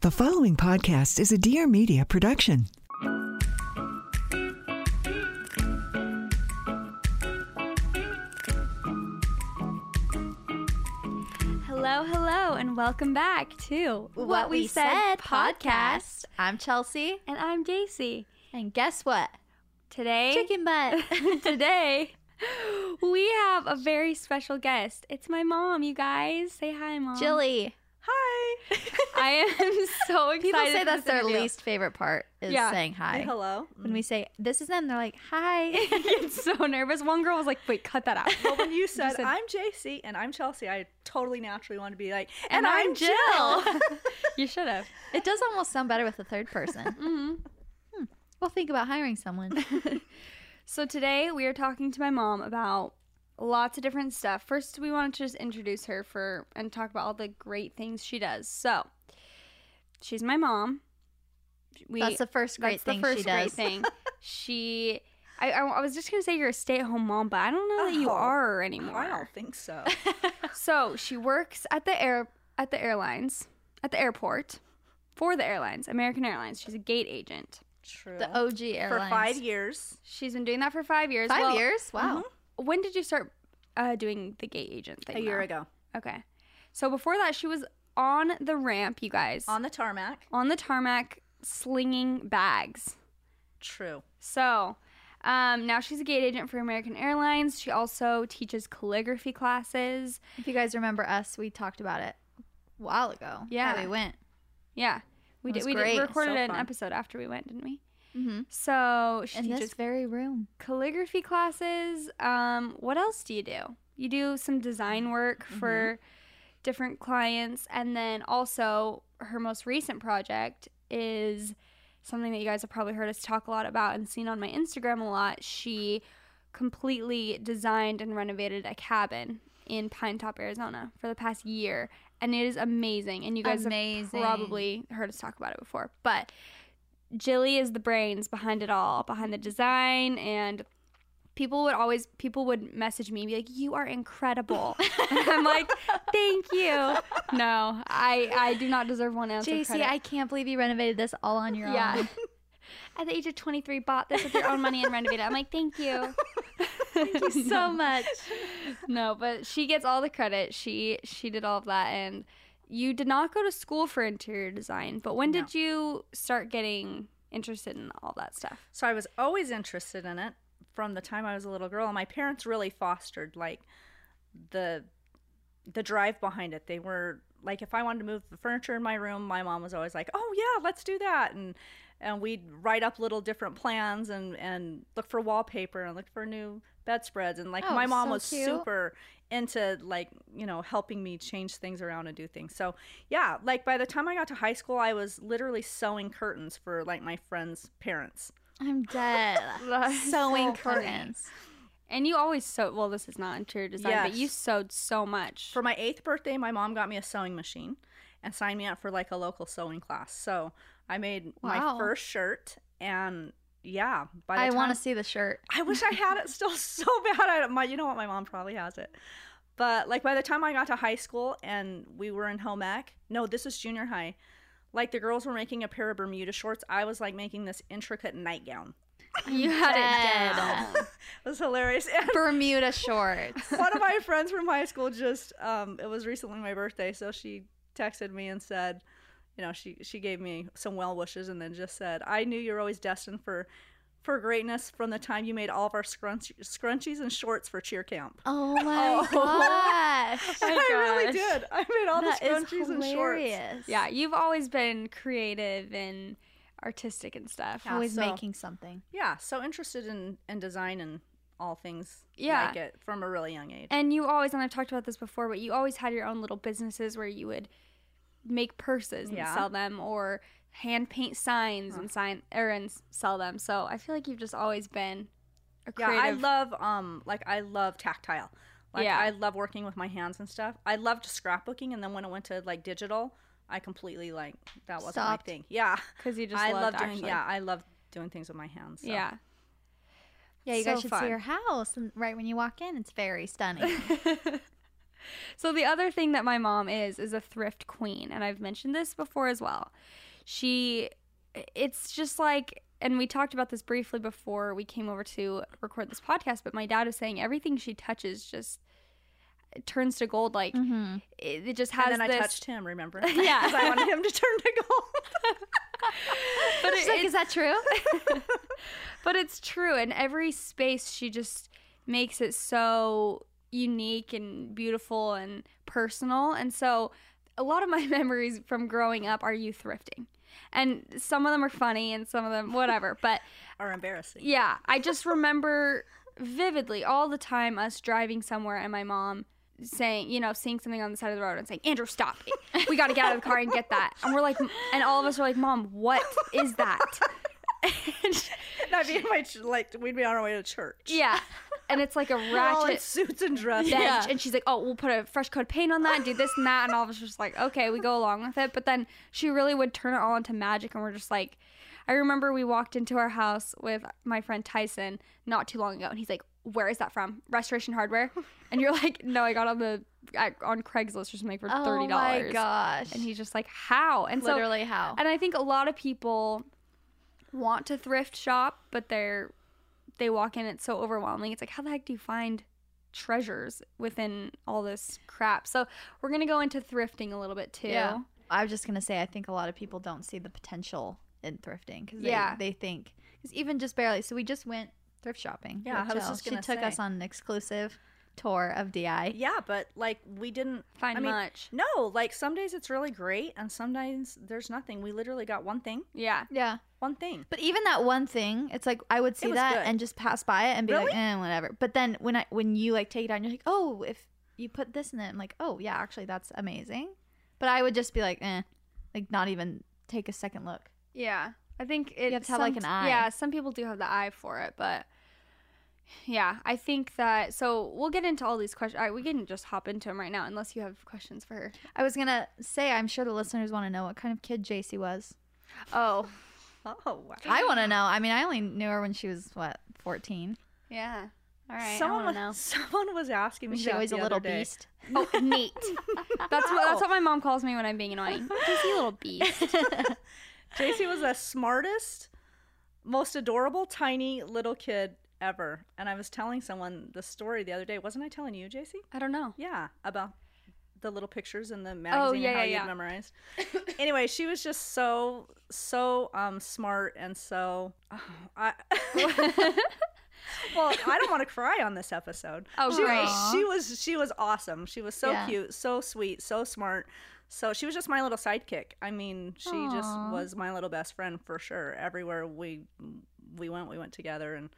The following podcast is a Dear Media production. Hello, hello, and welcome back to What, We Said podcast. I'm Chelsea. And I'm Jaci. And guess what? Today, Chicken butt. today, we have a very special guest. It's my mom, you guys. Say hi, mom. Jilly. Hi. I am so excited. People say that's their interview. least favorite part is Yeah. saying hi. Hello. When we say this is them, they're like, hi. I get so nervous. One girl was like, "Wait, cut that out." Well, when you said, said- I'm Jaci and I'm Chelsea, I totally naturally want to be like, and I'm Jill. you should have. it does almost sound better with the third person. hmm Hmm. We'll think about hiring someone. So today we are talking to my mom about lots of different stuff. First, we wanted to just introduce her for and talk about all the great things she does. So, she's my mom. We, that's the first great that's thing the first she great does. thing. she, I, I, I was just gonna say you're a stay-at-home mom, but I don't know that you Oh, are anymore. I don't think so. So she works at the air at the airlines at the airport for the airlines, American Airlines. She's a gate agent. True. The OG airlines For five years. She's been doing that for five years. Five Well, years? Wow. Mm-hmm. When did you start uh, doing the gate agent thing? A year though? ago. Okay. So before that, she was on the ramp, you guys, On the tarmac. on the tarmac, slinging bags. True. So um, now she's a gate agent for American Airlines. She also teaches calligraphy classes. If you guys remember us, we talked about it a while ago. Yeah. We went. Yeah, we did. We great. did recorded So an episode after we went, didn't we? Mm-hmm. So she In teaches this very room. calligraphy classes. Um, what else do you do? You do some design work for different clients, and then also her most recent project is something that you guys have probably heard us talk a lot about and seen on my Instagram a lot. She completely designed and renovated a cabin in Pinetop, Arizona for the past year, and it is amazing. And you guys Amazing. have probably heard us talk about it before, but Jilly is the brains behind it all, behind the design and people would always people would message me and be like, "You are incredible." and I'm like, "Thank you." No, I I do not deserve one ounce of Jaci, credit. I can't believe you renovated this all on your own. yeah. own. At the age of 23, bought this with your own money and renovated. it. I'm like, "Thank you." Thank you so much. no, but she gets all the credit. She she did all of that and you did not go to school for interior design, but when No. did you start getting interested in all that stuff? So I was always interested in it from the time I was a little girl. And my parents really fostered like the the drive behind it. They were like if I wanted to move the furniture in my room, my mom was always like, "Oh yeah, let's do that." And and we'd write up little different plans and and look for wallpaper and look for new bedspreads and like Oh, my mom so was cute. super into like you know helping me change things around and do things so yeah like by the time i got to high school i was literally sewing curtains for like my friends parents I'm dead. Sewing so funny. curtains. And you always sew. Well, this is not interior design, but you sewed so much. For my eighth birthday, my mom got me a sewing machine and signed me up for like a local sewing class. So I made my first shirt, and yeah, by the I want to see the shirt. I wish I had it still so bad. I, my, you know what? My mom probably has it. But like by the time I got to high school and we were in home ec, no, this is junior high. Like the girls were making a pair of Bermuda shorts. I was like making this intricate nightgown. You had it Dead. it. It was hilarious. And Bermuda shorts. one of my friends from high school just um, it was recently my birthday, so she texted me and said, you know, she she gave me some well wishes and then just said, I knew you're always destined for for greatness from the time you made all of our scrunch- scrunchies and shorts for cheer camp. Oh my oh. gosh. And I really oh did. I made all That the scrunchies and shorts. hilarious. Yeah, you've always been creative and artistic and stuff. Yeah, Always so- making something. Yeah, so interested in in design and all things Yeah. like it from a really young age. And you always, and I've talked about this before, but you always had your own little businesses where you would make purses and Yeah. sell them, or hand paint signs and sign or and sell them. So I feel like you've just always been a Yeah. I love um like I love tactile. Like Yeah. I love working with my hands and stuff. I loved scrapbooking and then when it went to like digital, I completely like that wasn't Stopped. my thing. Yeah. because you just I love doing actually- yeah, I love doing things with my hands. so. yeah. Yeah, you So guys should fun. see your house. And right when you walk in, it's very stunning. So the other thing that my mom is is a thrift queen, and I've mentioned this before as well. She, it's just like, and we talked about this briefly before we came over to record this podcast. But my dad is saying everything she touches just turns to gold. Like Mhm. it, it just has And then I touched him, remember? Yeah. Because I wanted him to turn to gold. but She's it, like, is that true? but it's true in every space she just makes it so unique and beautiful and personal. And so a lot of my memories from growing up are you thrifting. And some of them are funny and some of them whatever but are embarrassing. yeah i just remember vividly all the time us driving somewhere and my mom saying you know seeing something on the side of the road and saying andrew stop we got to get out of the car and get that. And we're like and all of us are like mom what is that And I'd be in my ch- like we'd be on our way to church. Yeah. And it's like a We're all in ratchet suits and dresses. bench. And she's like, oh, we'll put a fresh coat of paint on that and do this and that. And all of us just like, okay, we go along with it. But then she really would turn it all into magic. And we're just like, I remember we walked into our house with my friend Tyson not too long ago. And he's like, where is that from? Restoration Hardware? And you're like, no, I got on the I- on Craigslist or something for $30. Oh my gosh. And he's just like, how? And so Literally how? and I think a lot of people want to thrift shop, but they're they walk in it's so overwhelming. It's like how the heck do you find treasures within all this crap? So we're gonna go into thrifting a little bit too. Yeah. I was just gonna say, I think a lot of people don't see the potential in thrifting because they, Yeah. they think because even just barely. So we just went thrift shopping. Yeah, I was Jill. just she gonna took us on an exclusive tour of DI. Yeah, but like we didn't Find I mean, much. No, like some days it's really great and sometimes there's nothing. We literally got one thing, Yeah. Yeah. one thing. But even that one thing, it's like I would see that good. and just pass by it and be like, eh, whatever. But then when I when you like take it out, you're like, oh, if you put this in it, I'm like, oh yeah, actually that's amazing. But I would just be like, eh, like not even take a second look. Yeah. I think it, have to have, like, an eye. Yeah, some people do have the eye for it, but yeah, I think that. So we'll get into all these questions. All right, we can just hop into them right now, unless you have questions for her. I was gonna say, I'm sure the listeners want to know what kind of kid Jaci was. Oh, Oh wow. I want to know. I mean, I only knew her when she was what 14. yeah. All right, someone was, know. someone was asking me Was she that always the a little day. beast? Oh, neat. That's what that's what my mom calls me when I'm being annoying. Just you little beast. Jaci was the smartest, most adorable, tiny little kid ever. And I was telling someone the story the other day. Wasn't I telling you, Jaci? I don't know. Yeah, about the little pictures in the magazine oh, yeah, and how yeah, you'd yeah. memorized. anyway, she was just so so um smart and so I Well, I don't want to cry on this episode. Oh, she, great. She was she was awesome. She was so Yeah. cute, so sweet, so smart. So she was just my little sidekick. I mean, she just was my little best friend for sure. Everywhere we we went, we went together and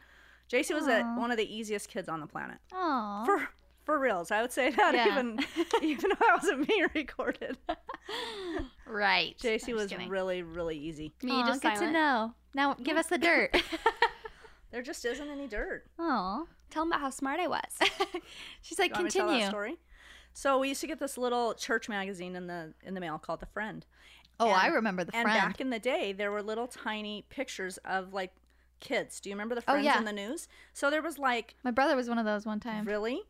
Jaci was a, one of the easiest kids on the planet. Aww. For for reals, I would say that Yeah. even even though I wasn't being recorded. right. Jaci I'm was kidding. really really easy. Me Aw, just good silent. to know. Now give us the dirt. There just isn't any dirt. Aw. Tell them about how smart I was. She's like, You want me to tell that continue. story? So we used to get this little church magazine in the in the mail called The Friend. Oh, I remember the and friend. back in the day, there were little tiny pictures of like kids. Do you remember the Oh, friends yeah. in the news? So there was like My brother was one of those one time. really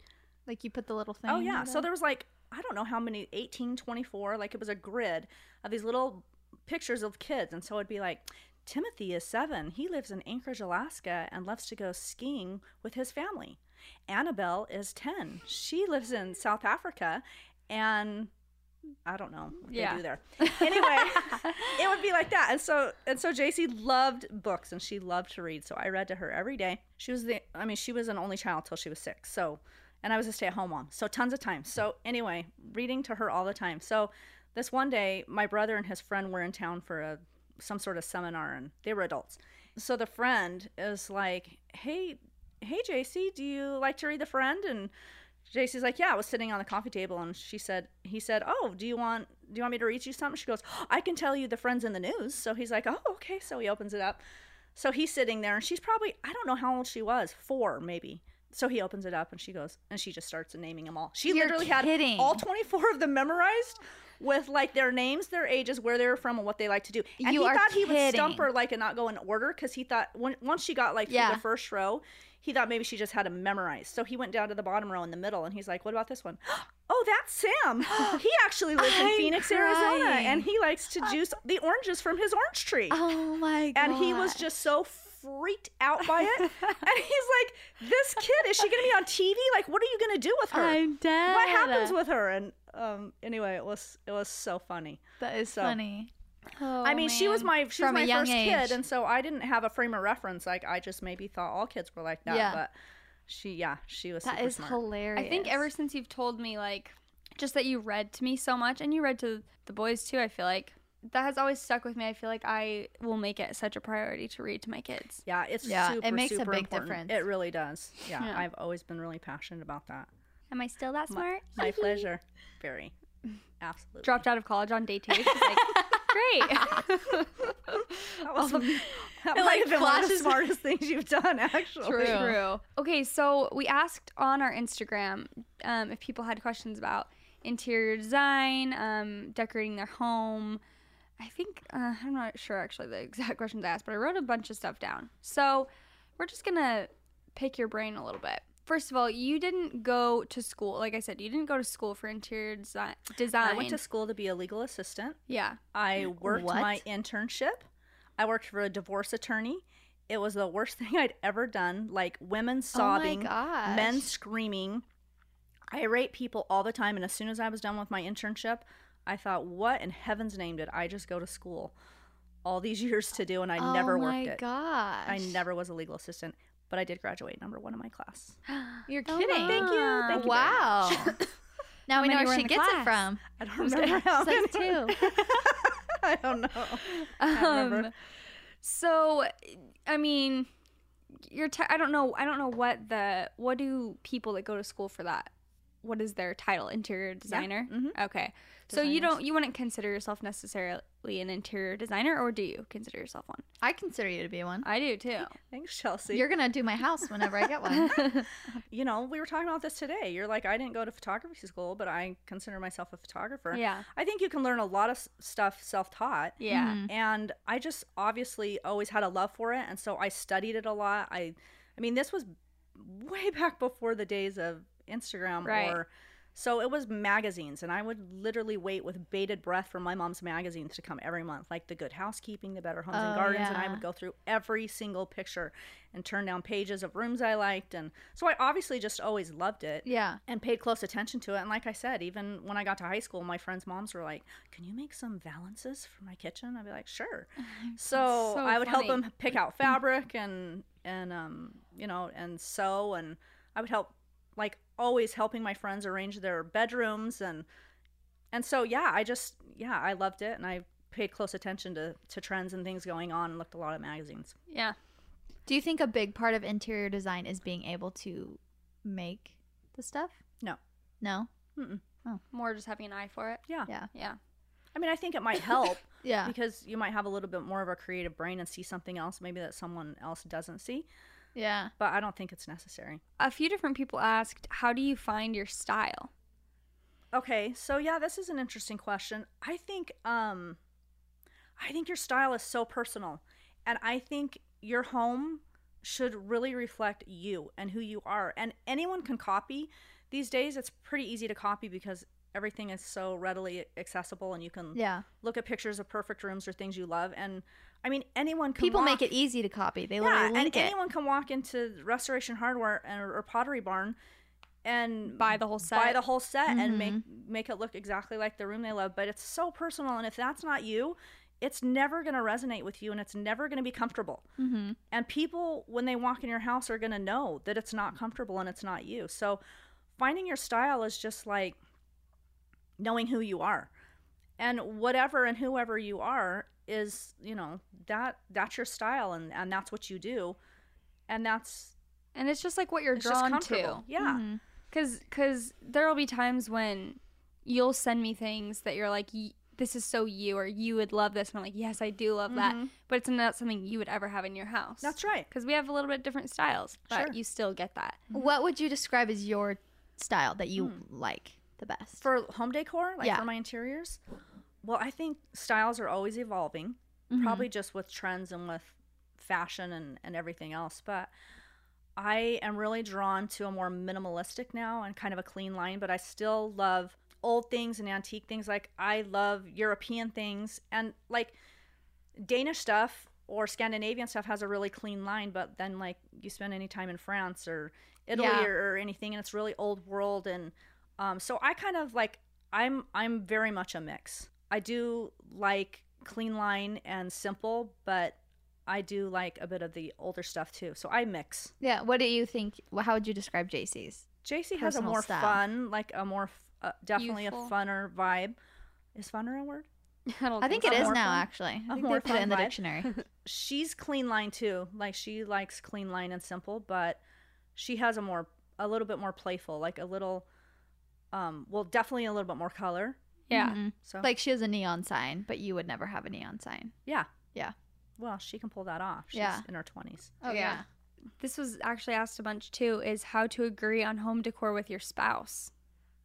Like you put the little oh, thing. Oh yeah. So there was like I don't know how many 18, 24, like it was a grid of these little pictures of kids and so it'd be like Timothy is seven. He lives in Anchorage, Alaska, and loves to go skiing with his family. Annabelle is 10. She lives in South Africa and I don't know what Yeah. they do there. Anyway, it would be like that. And so and so Jaci loved books and she loved to read. So I read to her every day. She was the I mean, she was an only child till she was 6. So and I was a stay-at-home mom. So tons of time. So anyway, reading to her all the time. So this one day, my brother and his friend were in town for a some sort of seminar and they were adults. So the friend is like, "Hey, hey Jaci, do you like to read The Friend?" And Jaci's like, "Yeah." I was sitting on the coffee table and she said, he said, "Oh, do you want do you want me to read you something?" She goes, "I can tell you The Friend's in the news." So he's like, "Oh, okay." So he opens it up. So he's sitting there and she's probably I don't know how old she was, 4 maybe. So he opens it up and she goes and she just starts naming them all. She You're literally kidding. had all 24 of them memorized with like their names, their ages, where they were from, and what they like to do. And You he are thought he would stump her like and not go in order because he thought when, once she got like through Yeah. the first row, he thought maybe she just had them memorized. So he went down to the bottom row in the middle and he's like, "What about this one?" Oh, that's Sam. he actually lives in Phoenix, Arizona, and he likes to juice the oranges from his orange tree Oh my god. and he was just so freaked out by it. and he's like, "This kid is she going to be on TV? Like, what are you going to do with her? I'm dead. what happens with her?" And um, anyway, it was it was so funny. That is So- funny. Oh, I mean, she was my she From a was my young first age. kid, and so I didn't have a frame of reference. Like, I just maybe thought all kids were like that. Yeah. But she, yeah, she was. That super is smart. hilarious. I think ever since you've told me like just that you read to me so much and you read to the boys too, I feel like that has always stuck with me. I feel like I will make it such a priority to read to my kids. Yeah, it's Yeah, it super, makes a big important. difference. It really does. Yeah, Yeah. I've always been really passionate about that. Am I still that smart? My pleasure. Very. Absolutely. Dropped out of college on day two. She's like, great. That, was, that might like, have been one of the flashes- smartest things you've done, actually. True. Okay, so we asked on our Instagram um, if people had questions about interior design, um, decorating their home. I think uh, I'm not sure actually the exact questions I asked, but I wrote a bunch of stuff down. So we're just gonna pick your brain a little bit. First of all, you didn't go to school. Like I said, you didn't go to school for interior desi- design. I went to school to be a legal assistant. yeah. I worked What? my internship. I worked for a divorce attorney. It was the worst thing I'd ever done. Like women oh sobbing, gosh. men screaming, I irate people all the time. And as soon as I was done with my internship, I thought, what in heaven's name did I just go to school all these years to do? And I oh never oh worked my it. gosh. I never was a legal assistant, but I did graduate number one in my class. You're Oh, kidding. Thank you. Thank you. Wow. now we know where she gets class? it from. I don't remember how many. Two. I don't know. Can't remember. Um, so, I mean, you're. Te- I don't know. I don't know what the. What do people that go to school for that? What is their title? Interior designer. mhm. Okay. So you Designers. don't. You wouldn't consider yourself necessarily an interior designer, or do you consider yourself one? I consider you to be one. I do too. Thanks, Chelsea. You're gonna do my house whenever I get one. you know, we were talking about this today. You're like, I didn't go to photography school, but I consider myself a photographer. Yeah. I think you can learn a lot of s- stuff self taught. Yeah. Mm-hmm. And I just obviously always had a love for it. And so I studied it a lot. I, I mean, this was way back before the days of Instagram Right. or. So it was magazines, and I would literally wait with bated breath for my mom's magazines to come every month, like The Good Housekeeping, The Better Homes and Oh, Gardens, and I would go through every single picture and turn down pages of rooms I liked, and so I obviously just always loved it yeah. and paid close attention to it. And like I said, even when I got to high school, my friends' moms were like, "Can you make some valances for my kitchen?" I'd be like, "Sure." so, so I would help them pick out fabric and and um you know and sew, and I would help like always helping my friends arrange their bedrooms and and so yeah, I just yeah I loved it and I paid close attention to to trends and things going on and looked a lot at magazines. Yeah. Do you think a big part of interior design is being able to make the stuff? No. No. Oh, More just having an eye for it. Yeah. Yeah. Yeah. I mean, I think it might help. Yeah. because you might have a little bit more of a creative brain and see something else maybe that someone else doesn't see Yeah. but i don't think it's necessary A few different people asked, "How do you find your style?" okay so yeah this is an interesting question i think um i think your style is so personal and i think your home should really reflect you and who you are and anyone can copy these days it's pretty easy to copy because everything is so readily accessible and you can Yeah. look at pictures of perfect rooms or things you love and I mean anyone can People make it easy to copy. They yeah, literally and it. anyone can walk into Restoration Hardware and, or Pottery Barn and Buy the whole set buy the whole set and make Mm-hmm. make it look exactly like the room they love. But it's so personal, and if that's not you, it's never going to resonate with you, and it's never going to be comfortable. mm-hmm. And people, when they walk in your house, are going to know that it's not comfortable and it's not you. So finding your style is just like knowing who you are. And whatever and whoever you are is, you know, that that's your style and, and that's what you do. And that's And it's just like what you're drawn to. Yeah. Mm-hmm. Cause, cause there will be times when you'll send me things that you're like, this is so you, or you would love this, and I'm like, yes, I do love that, but it's not something you would ever have in your house. Mm-hmm. That's right. Because we have a little bit different styles, but Sure. you still get that. What would you describe as your style that you like the best? For home decor, like Yeah. for my interiors, well, I think styles are always evolving, mm-hmm. probably just with trends and with fashion and, and everything else. But I am really drawn to a more minimalistic now and kind of a clean line, but I still love old things and antique things. Like I love European things and like Danish stuff or Scandinavian stuff has a really clean line, but then like you spend any time in France or Italy Yeah. or, or anything and it's really old world and um, so I kind of like I'm I'm very much a mix. I do like clean line and simple, but I do like a bit of the older stuff too. So I mix. yeah. What do you think? How would you describe Jaci's? Jaci has a more style. fun, like a more uh, definitely Youthful. a funner vibe. Is funner a word? I don't I think so. it is more now. fun- Actually, a I think more they put it in the vibe. dictionary. she's clean line too. Like she likes clean line and simple, but she has a more a little bit more playful, like a little um well definitely a little bit more color. Yeah. Mhm. So Like she has a neon sign, but you would never have a neon sign. yeah. Yeah. Well, she can pull that off. She's Yeah. in her 20s. Oh yeah. This was actually asked a bunch too is how to agree on home decor with your spouse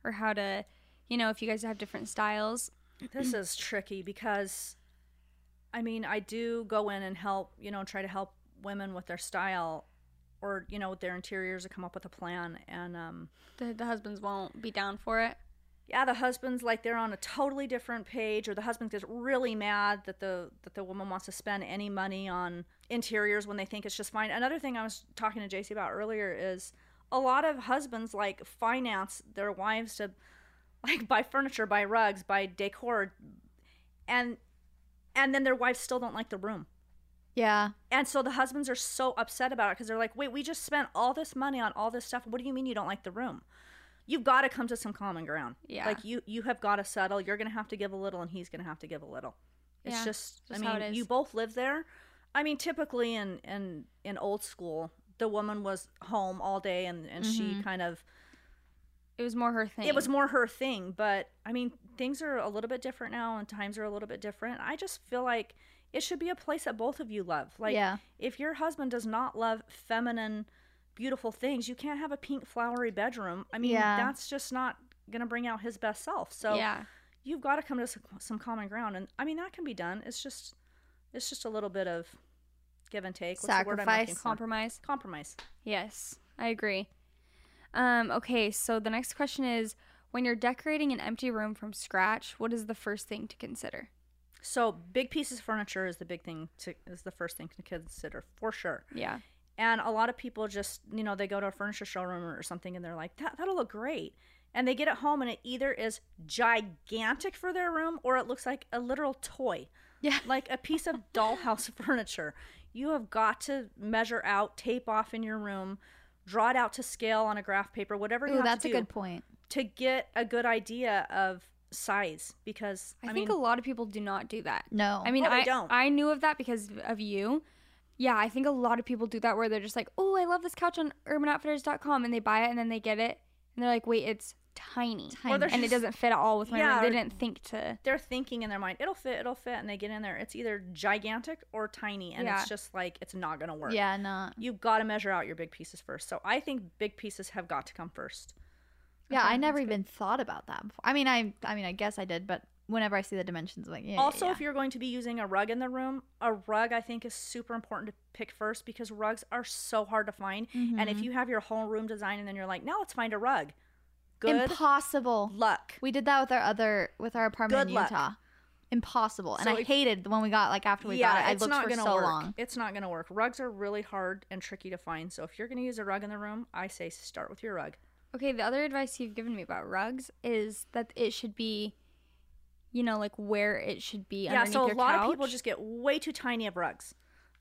or how to, you know, if you guys have different styles. This is tricky because I mean, I do go in and help, you know, try to help women with their style or, you know, with their interiors to come up with a plan and um The, the husbands won't be down for it. yeah, the husband's like they're on a totally different page, or the husband gets really mad that the that the woman wants to spend any money on interiors when they think it's just fine. Another thing I was talking to Jaci about earlier is a lot of husbands like finance their wives to like buy furniture, buy rugs, buy decor, and and then their wives still don't like the room. Yeah. And so the husbands are so upset about it because they're like, wait, we just spent all this money on all this stuff. What do you mean you don't like the room? You've got to come to some common ground. Yeah. Like you, you have got to settle. You're going to have to give a little, and he's going to have to give a little. It's Yeah, just, I just how mean, you both live there. I mean, typically in in in old school, the woman was home all day, and and Mm-hmm. she kind of It was more her thing. it was more her thing. But I mean, things are a little bit different now, and times are a little bit different. I just feel like it should be a place that both of you love. Like, Yeah. if your husband does not love feminine, beautiful things, you can't have a pink, flowery bedroom. I mean, Yeah. that's just not gonna bring out his best self. So yeah. you've got to come to some, some common ground, and I mean that can be done. It's just, it's just a little bit of give and take. What's the word I'm Sacrifice. Compromise. Compromise. Yes, I agree. Um, okay, so the next question is when you're decorating an empty room from scratch, what is the first thing to consider? So big pieces of furniture is the big thing to is the first thing to consider for sure. Yeah. And a lot of people just, you know, they go to a furniture showroom or something and they're like, that, that'll look great. And they get it home and it either is gigantic for their room or it looks like a literal toy. Yeah. Like a piece of dollhouse furniture. You have got to measure out, tape off in your room, draw it out to scale on a graph paper, whatever you Ooh, have that's to a good point. to get a good idea of size because I, I, think mean a lot of people do not do that. No. I mean, Oh, I don't. I knew of that because of you. Yeah, I think a lot of people do that where they're just like, "Oh, I love this couch on urbanoutfitters.com," and they buy it and then they get it and they're like, "Wait, it's tiny, Or they're and it doesn't fit at all with my Yeah, room." They didn't think to. they're thinking in their mind, it'll fit, it'll fit, and they get in there. It's either gigantic or tiny, and Yeah. it's just like it's not gonna work. Yeah, no. You've got to measure out your big pieces first. So I think big pieces have got to come first. Yeah, I never even thought about that before. I mean, I I mean, I guess I did, but whenever I see the dimensions, I'm like, yeah. also, yeah, if you're going to be using a rug in the room, a rug I think is super important to pick first because rugs are so hard to find. And Mm-hmm. if you have your whole room designed and then you're like, now let's find a rug, Good Impossible. luck. We did that with our other with our apartment Good in luck. Utah. Impossible. And So I if- hated the one we got like after we got it. I it's looked not for gonna so work. long. It's not gonna work. Rugs are really hard and tricky to find. So if you're gonna use a rug in the room, I say start with your rug. Okay, the other advice you've given me about rugs is that it should be, you know, like where it should be yeah, so a lot couch. of people just get way too tiny of rugs.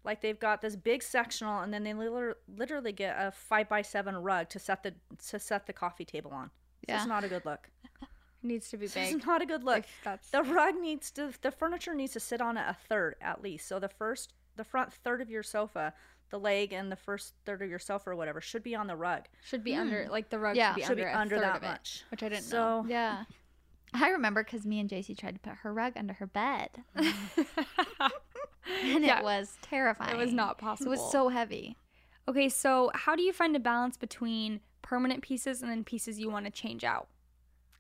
Like they've got this big sectional, and then they literally get a five by seven rug to set the to set the coffee table on. It's Yeah. not a good look. It needs to be big. It's not a good look. That's- The rug needs to the furniture needs to sit on it a third at least. So the first the front third of your sofa, the leg and the first third of yourself or whatever should be on the rug. Should be under hmm. like the rug Yeah. should be Should under be a under third that of it, much. which I didn't know. Yeah. I remember because me and Jaci tried to put her rug under her bed. and Yeah. it was terrifying. It was not possible. It was so heavy. Okay, so how do you find a balance between permanent pieces and then pieces you want to change out?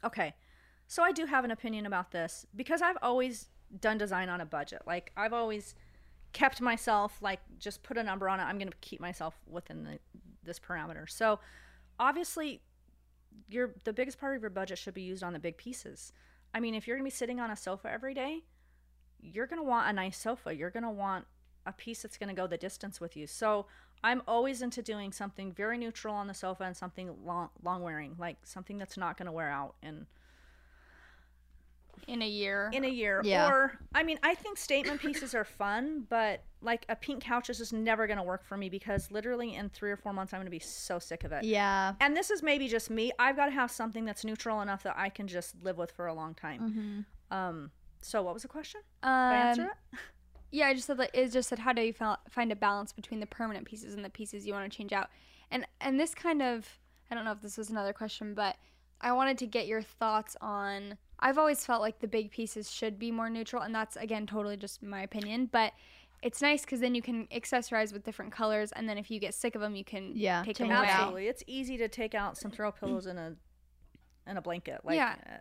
Okay. So I do have an opinion about this because I've always done design on a budget. Like I've always kept myself like just put a number on it. I'm going to keep myself within the, this parameter. So obviously your the biggest part of your budget should be used on the big pieces. I mean, if you're going to be sitting on a sofa every day, you're going to want a nice sofa. You're going to want a piece that's going to go the distance with you. So I'm always into doing something very neutral on the sofa and something long, long wearing, like something that's not going to wear out in In a year. in a year. Yeah. Or I mean, I think statement pieces are fun, but like a pink couch is just never going to work for me because literally in three or four months I'm going to be so sick of it. Yeah. And this is maybe just me. I've got to have something that's neutral enough that I can just live with for a long time. Um. So what was the question? Did I answer Um, it? Yeah, I just said like it just said how do you find a balance between the permanent pieces and the pieces you want to change out, and and this kind of I don't know if this was another question, but I wanted to get your thoughts on. I've always felt like the big pieces should be more neutral, and that's again totally just my opinion, but. It's nice because then you can accessorize with different colors, and then if you get sick of them, you can Yeah, take them away. out. Absolutely. It's easy to take out some throw pillows and a and a blanket. Like Yeah. uh,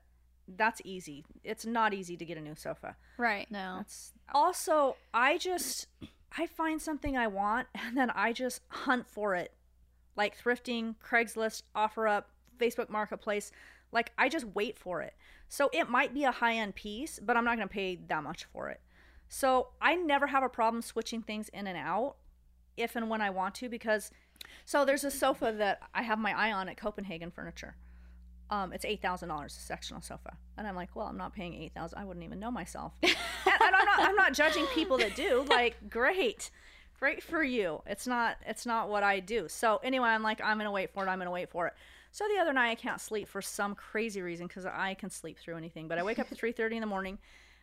that's easy. It's not easy to get a new sofa. Right. No. That's also I just I find something I want and then I just hunt for it. Like thrifting, Craigslist, OfferUp, Facebook Marketplace. Like I just wait for it. So it might be a high end piece, but I'm not gonna pay that much for it. So I never have a problem switching things in and out if and when I want to because so there's a sofa that I have my eye on at Copenhagen Furniture. Um, it's eight thousand dollars a sectional sofa, and I'm like, well, I'm not paying eight thousand. I wouldn't even know myself, and, and I'm not. I'm not judging people that do. Like, great, great for you. It's not. It's not what I do. So anyway, I'm like, I'm gonna wait for it. I'm gonna wait for it. So the other night, I can't sleep for some crazy reason because I can sleep through anything. But I wake up at three thirty in the morning.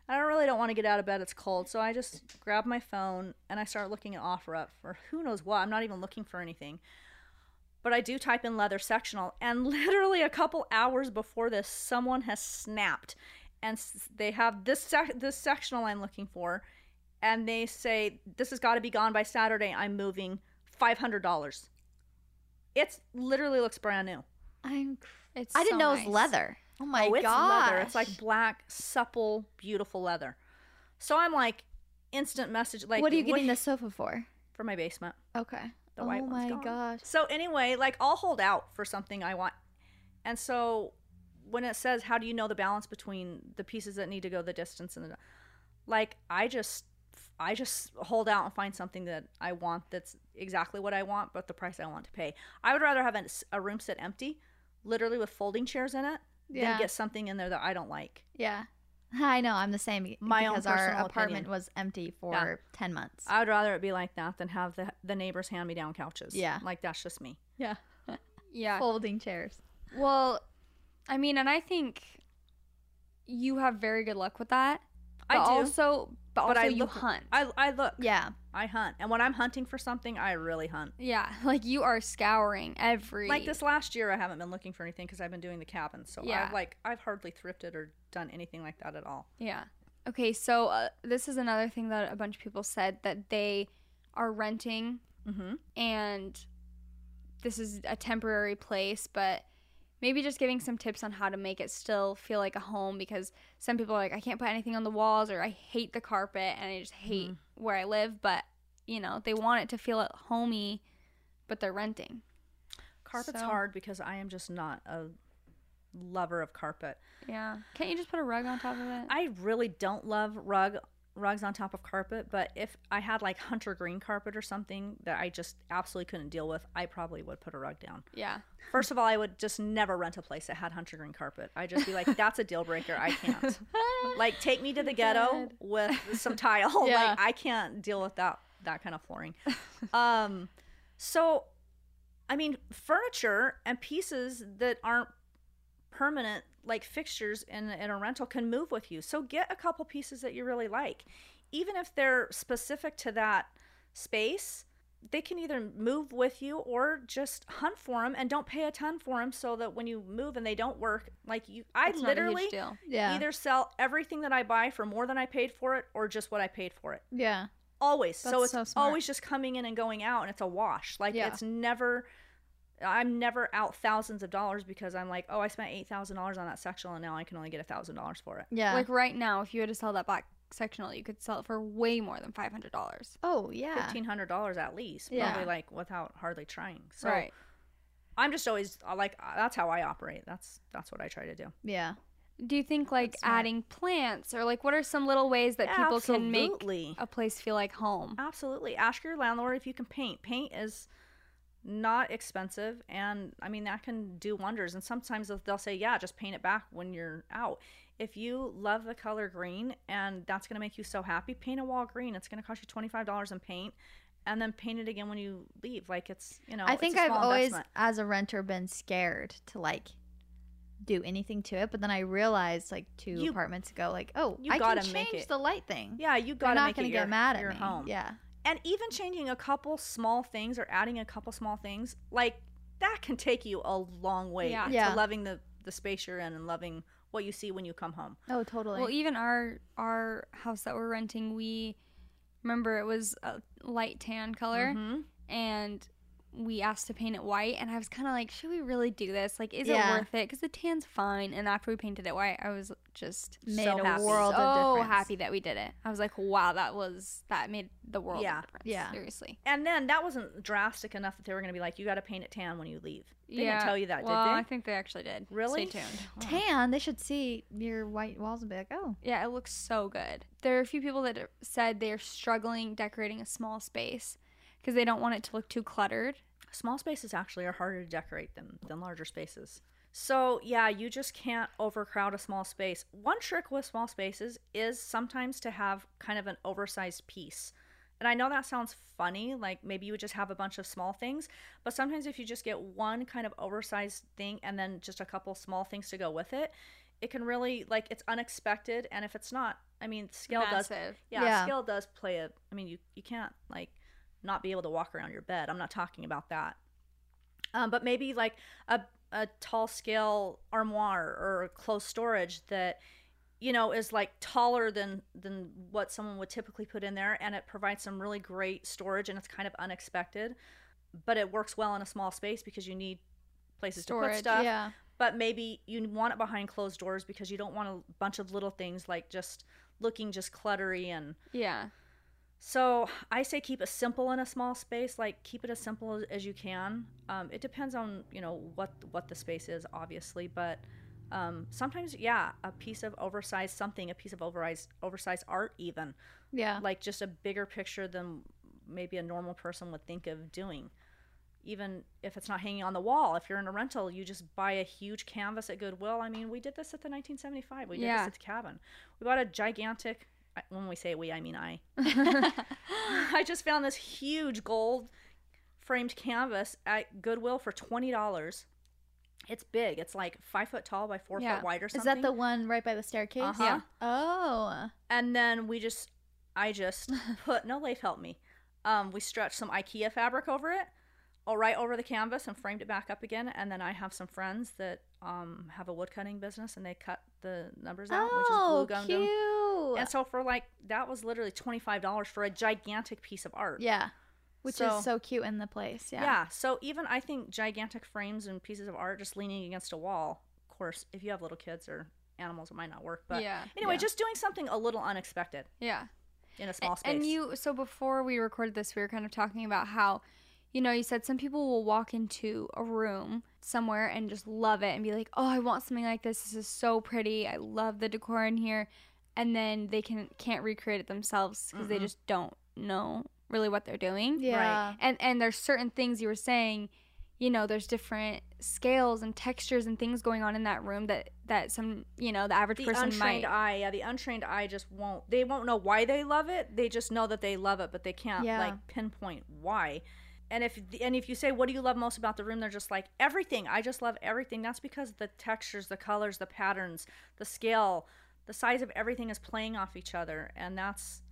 I really don't want to get out of bed. It's cold, so I just grab my phone and I start looking at OfferUp for who knows what. I'm not even looking for anything but I do type in leather sectional, and literally a couple hours before this, someone has snapped, and they have this sec- this sectional I'm looking for, and they say this has got to be gone by Saturday. I'm moving five hundred dollars. It's literally looks brand new. I'm. It's I didn't so know it was leather. Oh my oh, it's god! leather. It's like black, supple, beautiful leather. So I'm like, instant message. Like, what are you getting the sofa for? for my basement? Okay. The oh white one's my gone. gosh. So anyway, like I'll hold out for something I want. And so when it says how do you know the balance between the pieces that need to go the distance and the like I just I just hold out and find something that I want that's exactly what I want but the price I want to pay. I would rather have a, a room sit empty, literally with folding chairs in it, Yeah. than get something in there that I don't like. Yeah. I know. I'm the same be- My own our personal apartment opinion. was empty for Yeah. ten months. I would rather it be like that than have the the neighbors hand me down couches. Yeah. Like that's just me. yeah. Yeah. Folding chairs. Well, I mean, and I think you have very good luck with that. I But do. Also, but, But also I you look hunt. I I look. Yeah. I hunt. And when I'm hunting for something, I really hunt. yeah, like you are scouring every. Like this last year, I haven't been looking for anything because I've been doing the cabin. So Yeah. I've like I've hardly thrifted or done anything like that at all. Yeah. Okay, so uh, this is another thing that a bunch of people said that they are renting Mm-hmm. and this is a temporary place, but maybe just giving some tips on how to make it still feel like a home because some people are like, I can't put anything on the walls or I hate the carpet and I just hate mm-hmm. where I live, but you know, they want it to feel homey, but they're renting. Carpet's So- hard because I am just not a lover of carpet. Yeah. Can't you just put a rug on top of it? I really don't love rug rugs on top of carpet, but if I had like hunter green carpet or something that I just absolutely couldn't deal with, I probably would put a rug down. yeah. First of all, I would just never rent a place that had hunter green carpet. I'd just be like, that's a deal breaker. I can't. like, take me to the ghetto with some tile. Yeah. Like, I can't deal with that that kind of flooring. um, so, I mean, furniture and pieces that aren't permanent, like fixtures in, in a rental, can move with you. So, get a couple pieces that you really like, even if they're specific to that space they can either move with you or just hunt for them and don't pay a ton for them so that when you move and they don't work like you i It's not a huge literally. Yeah. either sell everything that i buy for more than i paid for it or just what i paid for it Yeah. always so it's so always just coming in and going out and it's a wash like Yeah. it's never i'm never out thousands of dollars because i'm like oh i spent $8000 on that sectional and now i can only get a $1000 for it Yeah. Like right now, if you had to sell that black sectional, you could sell it for way more than five hundred dollars. oh yeah. $1500 at least Yeah. probably like without hardly trying so right. I'm just always uh, like uh, that's how I operate. That's that's what I try to do. Yeah. Do you think like adding plants or like what are some little ways that people can make a place feel like home? Absolutely. Ask your landlord if you can paint. Paint is not expensive and I mean that can do wonders and sometimes they'll- say, "Yeah, just paint it back when you're out." If you love the color green and that's going to make you so happy, paint a wall green. It's going to cost you $25 in paint and then paint it again when you leave. Like it's, you know, I think I've always, as a renter, been scared to like do anything to it. But then I realized like two You- apartments ago, like, oh, you I gotta can make change it- the light thing. Yeah, you They're got to not make gonna it get your, mad at your me. home. Yeah. And even changing a couple small things or adding a couple small things like that can take you a long way Yeah. to Yeah. loving the the space you're in and loving what you see when you come home Oh, totally. Well, even our our house that we're renting, we remember it was a light tan color, Mhm. and we asked to paint it white. And I was kind of like, should we really do this? Like, is Yeah. it worth it? Because the tan's fine. And after we painted it white, I was just Made so a happy. world so of happy that we did it. I was like, wow, that was that made the world Yeah. Yeah. seriously. and then that wasn't drastic enough that they were going to be like you got to paint it tan when you leave they yeah, didn't tell you that well, did they? I think they actually did. Really? Stay tuned. tan. They should see your white walls and be like, oh, Yeah, it looks so good. There are a few people that said they're struggling decorating a small space because they don't want it to look too cluttered. small spaces actually are harder to decorate than, than larger spaces. So, yeah, you just can't overcrowd a small space. One trick with small spaces is sometimes to have kind of an oversized piece. And I know that sounds funny, like maybe you would just have a bunch of small things, but sometimes if you just get one kind of oversized thing and then just a couple small things to go with it, it can really like it's unexpected and if it's not, I mean, scale does Massive. yeah, Yeah. scale does play a i mean you you can't like not be able to walk around your bed i'm not talking about that um, but maybe like a, a tall scale armoire or a closed storage that you know is like taller than than what someone would typically put in there and it provides some really great storage and it's kind of unexpected but it works well in a small space because you need places to put stuff yeah. but maybe you want it behind closed doors because you don't want a bunch of little things like just looking just cluttery and Yeah. So I say keep it simple in a small space. Like keep it as simple as, you can. Um, it depends on you know what what the space is, obviously, but um, sometimes yeah, a piece of oversized something, a piece of oversized oversized art, even Yeah. like just a bigger picture than maybe a normal person would think of doing. Even if it's not hanging on the wall, if you're in a rental, you just buy a huge canvas at Goodwill. I mean, we did this at the 1975. We did Yeah. this at the cabin. We bought a gigantic. When we say we, I mean I. I just found this huge gold framed canvas at Goodwill for twenty dollars. It's big. It's like five foot tall by four Yeah. foot wide or something. Is that the one right by the staircase? Uh-huh. Yeah. Oh. And then we just, I just put no Leif helped me. Um, we stretched some IKEA fabric over it, all right over the canvas, and framed it back up again. And then I have some friends that um have a wood cutting business, and they cut the numbers out, Oh, which is glue them. cute. And so for like that was literally twenty five dollars for a gigantic piece of art. yeah. Which So- is so cute in the place. Yeah. Yeah. So even I think gigantic frames and pieces of art just leaning against a wall. Of course, if you have little kids or animals, it might not work. But Yeah. anyway, Yeah. just doing something a little unexpected Yeah. in a small space. And you, so before we recorded this, we were kind of talking about how you know, you said some people will walk into a room somewhere and just love it and be like, "Oh, I want something like this. This is so pretty. I love the decor in here." And then they can can't recreate it themselves because they just don't know really what they're doing. Yeah. And and there's certain things you were saying, you know, there's different scales and textures and things going on in that room that that some, you know, the average person might. the person untrained might eye yeah the untrained eye just won't they won't know why they love it they just know that they love it but they can't Yeah. like pinpoint why and if and if you say what do you love most about the room? they're just like everything. I just love everything. That's because the textures the colors the patterns the scale the size of everything is playing off each other. And that's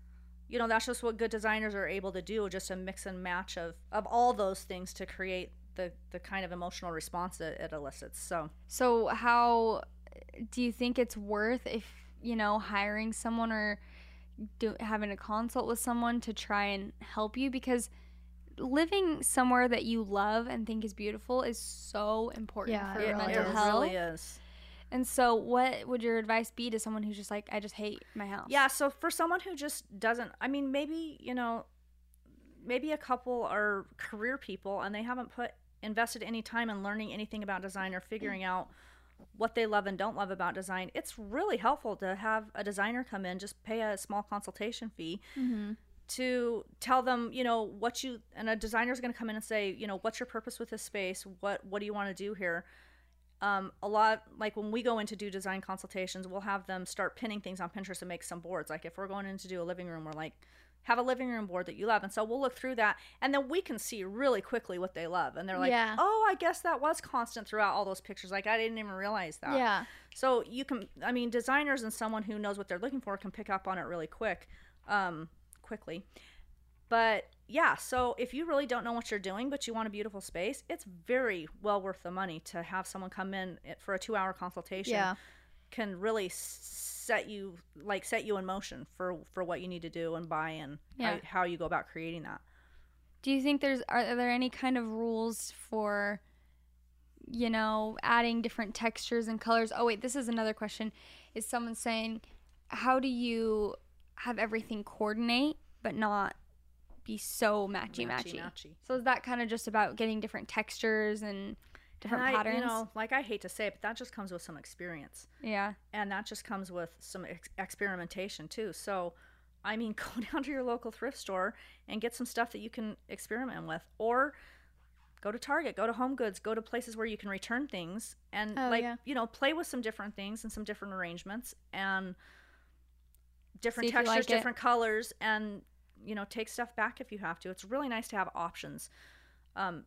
you know that's just what good designers are able to do just a mix and match of of all those things to create the the kind of emotional response that it elicits. So So how do you think it's worth if you know hiring someone or do, having a consult with someone to try and help you? Because living somewhere that you love and think is beautiful is so important Yeah, for it your really mental is. health. really is And so what would your advice be to someone who's just like I just hate my house? Yeah, so for someone who just doesn't, I mean, maybe, you know, maybe a couple are career people and they haven't put invested any time in learning anything about design or figuring out what they love and don't love about design. It's really helpful to have a designer come in, just pay a small consultation fee mm-hmm. To tell them, you know, what you and a designer is going to come in and say, you know, what's your purpose with this space? What what do you want to do here? um, a lot like when we go in to do design consultations we'll have them start pinning things on pinterest and make some boards like if we're going in to do a living room we're like have a living room board that you love and so we'll look through that and then we can see really quickly what they love and they're like Yeah. oh i guess that was constant throughout all those pictures like i didn't even realize that Yeah. so you can i mean designers and someone who knows what they're looking for can pick up on it really quick um, quickly but yeah, so if you really don't know what you're doing, but you want a beautiful space, it's very well worth the money to have someone come in for a two hour consultation. Yeah. Can really set you like set you in motion for for what you need to do and buy and Yeah. how, how you go about creating that. Do you think there's are there any kind of rules for you know adding different textures and colors? Oh wait, this is another question. Is someone saying how do you have everything coordinate but not be so matchy matchy? So is that kind of just about getting different textures and different And I, patterns? You know, like I hate to say it, but that just comes with some experience. yeah. and that just comes with some ex- experimentation too so i mean go down to your local thrift store and get some stuff that you can experiment with or go to target go to home goods go to places where you can return things and Oh, like yeah. you know play with some different things and some different arrangements and different See textures like it. different colors and you know take stuff back if you have to it's really nice to have options um,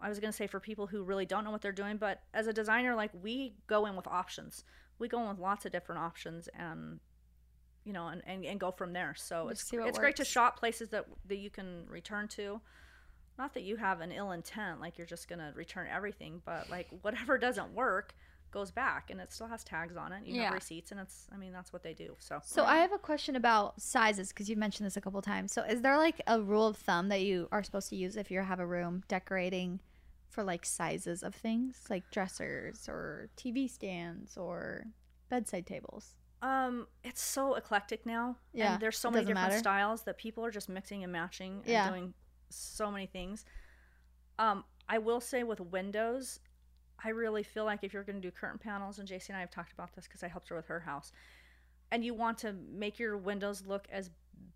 I was going to say for people who really don't know what they're doing, but as a designer, like we go in with options. We go in with lots of different options and, you know, and, and, and go from there. So it's, it's great to shop places that, that you can return to. Not that you have an ill intent, like you're just going to return everything, but like whatever doesn't work goes back and it still has tags on it. You Yeah. have receipts and it's, I mean, that's what they do. So, So I have a question about sizes because you've mentioned this a couple times. So is there like a rule of thumb that you are supposed to use if you have a room decorating for like sizes of things, like dressers or TV stands or bedside tables? Um, it's so eclectic now. Yeah, And there's so many different matter. styles that people are just mixing and matching and Yeah. doing so many things. Um, I will say with windows, I really feel like if you're going to do curtain panels, and Jaci and I have talked about this because I helped her with her house, and you want to make your windows look as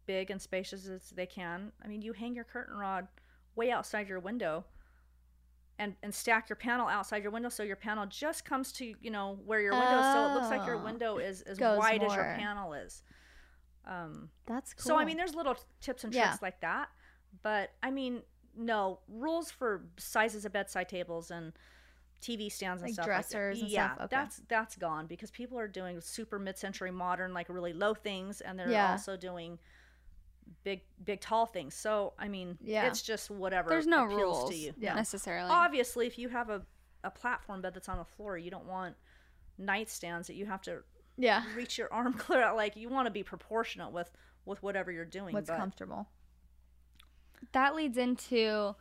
big and spacious as they can, I mean, you hang your curtain rod way outside your window and, and stack your panel outside your window so your panel just comes to you know where your window is so it looks like your Oh. window is as wide as your panel is um, That's cool. so I mean, there's little tips and tricks Yeah. like that, but I mean, no rules for sizes of bedside tables and TV stands and Like stuff dressers like and that. Yeah, stuff, okay. that's that's gone because people are doing super mid-century modern, like really low things, and they're Yeah. also doing big big tall things. So I mean, Yeah. it's just whatever There's no appeals rules to you. Yeah. necessarily. Obviously, if you have a a platform bed that's on the floor, you don't want nightstands that you have to yeah. reach your arm clear out. Like you want to be proportionate with with whatever you're doing. What's but comfortable? that leads into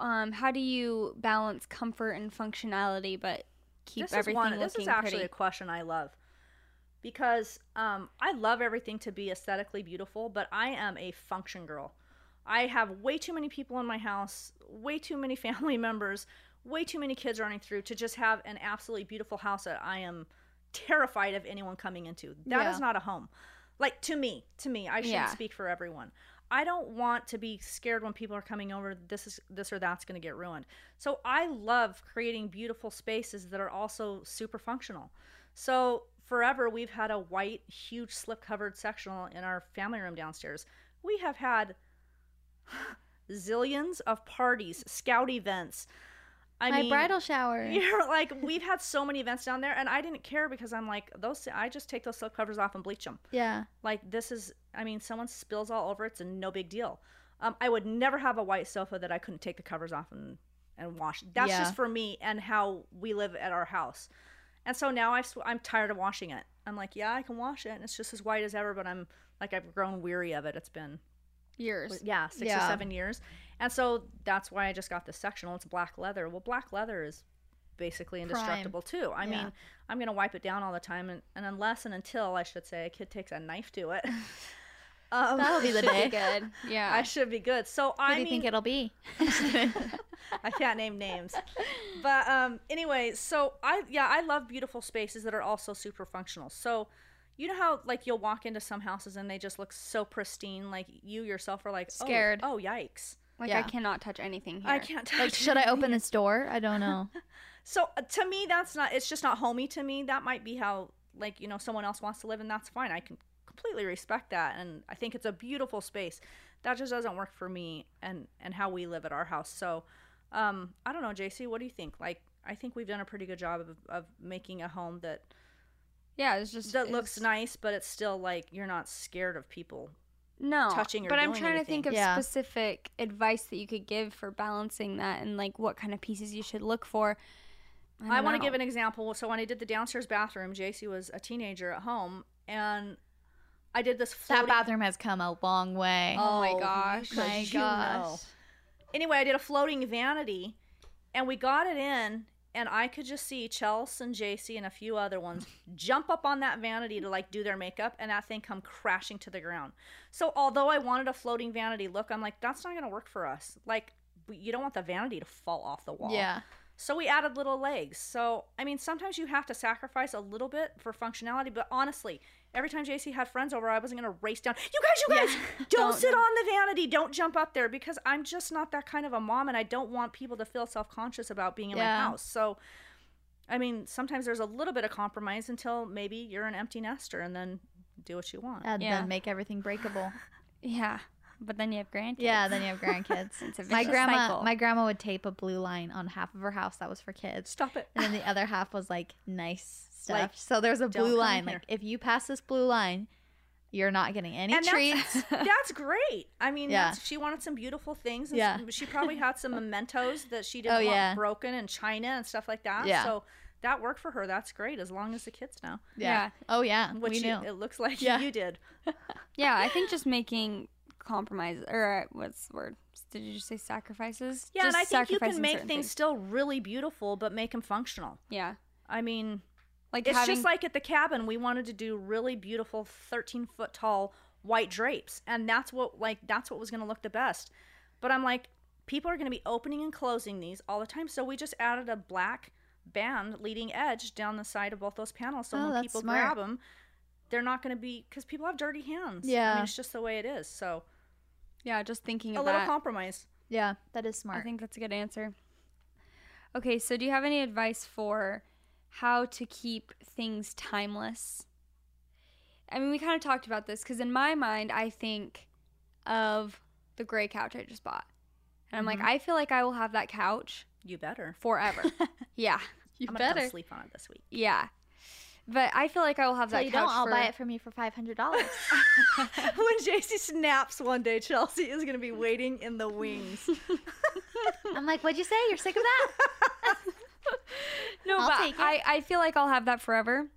um, how do you balance comfort and functionality but keep this everything is one, This is actually pretty? a question I love because um, I love everything to be aesthetically beautiful, but I am a function girl. I have way too many people in my house, way too many family members, way too many kids running through to just have an absolutely beautiful house that I am terrified of anyone coming into. That is Yeah. not a home. Like to me, to me, I shouldn't Yeah. speak for everyone. I don't want to be scared when people are coming over. This is this or that's going to get ruined. So I love creating beautiful spaces that are also super functional. So forever we've had a white, huge slip covered sectional in our family room downstairs. We have had zillions of parties, scout events. I My mean, bridal shower. you're like we've had so many events down there, and I didn't care because I'm like those. I just take those slip covers off and bleach them. Yeah. Like this is, I mean, someone spills all over it, it's a no big deal. Um, I would never have a white sofa that I couldn't take the covers off and and wash. That's Yeah. just for me and how we live at our house. And so now I sw- I'm tired of washing it. I'm like, yeah, I can wash it, and it's just as white as ever. But I'm like, I've grown weary of it. It's been Years. yeah six Yeah. or seven years, and so that's why I just got this sectional. It's black leather. Well, black leather is basically indestructible too. I Yeah. mean, I'm gonna wipe it down all the time, and, and unless and until I should say a kid takes a knife to it, um, That'll be the day. be good. Yeah. I should be good. So What I do you mean, think it'll be? I can't name names, but um, anyway, so I yeah I love beautiful spaces that are also super functional. So. You know how like you'll walk into some houses and they just look so pristine, like you yourself are like oh, Scared. Oh, yikes! like Yeah. I cannot touch anything here. I can't touch. Like, should I open this door? I don't know. So uh, to me, that's not. It's just not homey to me. That might be how like you know someone else wants to live, and that's fine. I can completely respect that, and I think it's a beautiful space. That just doesn't work for me and and how we live at our house. So, um, I don't know, Jaci. What do you think? Like, I think we've done a pretty good job of, of making a home that Yeah, it's just that looks nice, but it's still like you're not scared of people. no touching or But I'm doing trying to think of Yeah. specific advice that you could give for balancing that and like what kind of pieces you should look for. I, want to give an example. So when I did the downstairs bathroom, Jaci was a teenager at home, and I did this. That bathroom has come a long way. Oh, oh my gosh. could- My you know. gosh. Anyway, I did a floating vanity, and we got it in, and I could just see Chelsea and Jaci and a few other ones jump up on that vanity to like do their makeup, and that thing come crashing to the ground. So although I wanted a floating vanity look, I'm like, that's not gonna work for us. Like, you don't want the vanity to fall off the wall. Yeah. So we added little legs. So I mean, sometimes you have to sacrifice a little bit for functionality. But honestly, every time Jaci had friends over, I wasn't gonna race down. You guys, you guys, don't, Don't- sit on the vanity. Don't jump up there because I'm just not that kind of a mom, and I don't want people to feel self conscious about being in Yeah. my house. So. I mean, sometimes there's a little bit of compromise until maybe you're an empty nester and then do what you want. And Yeah. then make everything breakable. Yeah, but then you have grandkids. Yeah, then you have grandkids. It's a my grandma, cycle. my grandma would tape a blue line on half of her house that was for kids, Stop it. and then the other half was like nice stuff. Like, so there's a blue line. here. Like if you pass this blue line, you're not getting any and treats. That's, that's great. I mean, Yeah. she wanted some beautiful things. And Yeah. some- she probably had some mementos that she didn't Oh, want yeah. broken and china and stuff like that. Yeah. So that worked for her. That's great as long as the kids know. Yeah. Oh yeah. Which we you- knew. it looks like Yeah. you did. Yeah, I think just making compromise or uh, what's the word? Did you just say sacrifices? Yeah, Just and I think you can make certain things still really beautiful, but make them functional. Yeah, I mean, like it's having just like at the cabin, we wanted to do really beautiful 13 foot tall white drapes. And that's what, like, that's what was going to look the best. But I'm like, people are going to be opening and closing these all the time. So we just added a black band leading edge down the side of both those panels. So Oh, when people smart. grab them, they're not going to be, because people have dirty hands. Yeah, I Yeah. mean, it's just the way it is. So yeah, just thinking a of little that. compromise. yeah, that is smart. I think that's a good answer. Okay, so do you have any advice for how to keep things timeless? I mean, we kind of talked about this because in my mind, I think of the gray couch I just bought. And I'm like, Mm-hmm. I feel like I will have that couch You better. forever. yeah. you I'm better. sleep on it this week. Yeah. But I feel like I will have So that you couch don't, I'll for buy it from you for five hundred dollars. when Jaci snaps one day, Chelsea is going to be waiting in the wings. I'm like, what'd you say? You're sick of that? No, I'll but take it. I, I feel like I'll have that forever.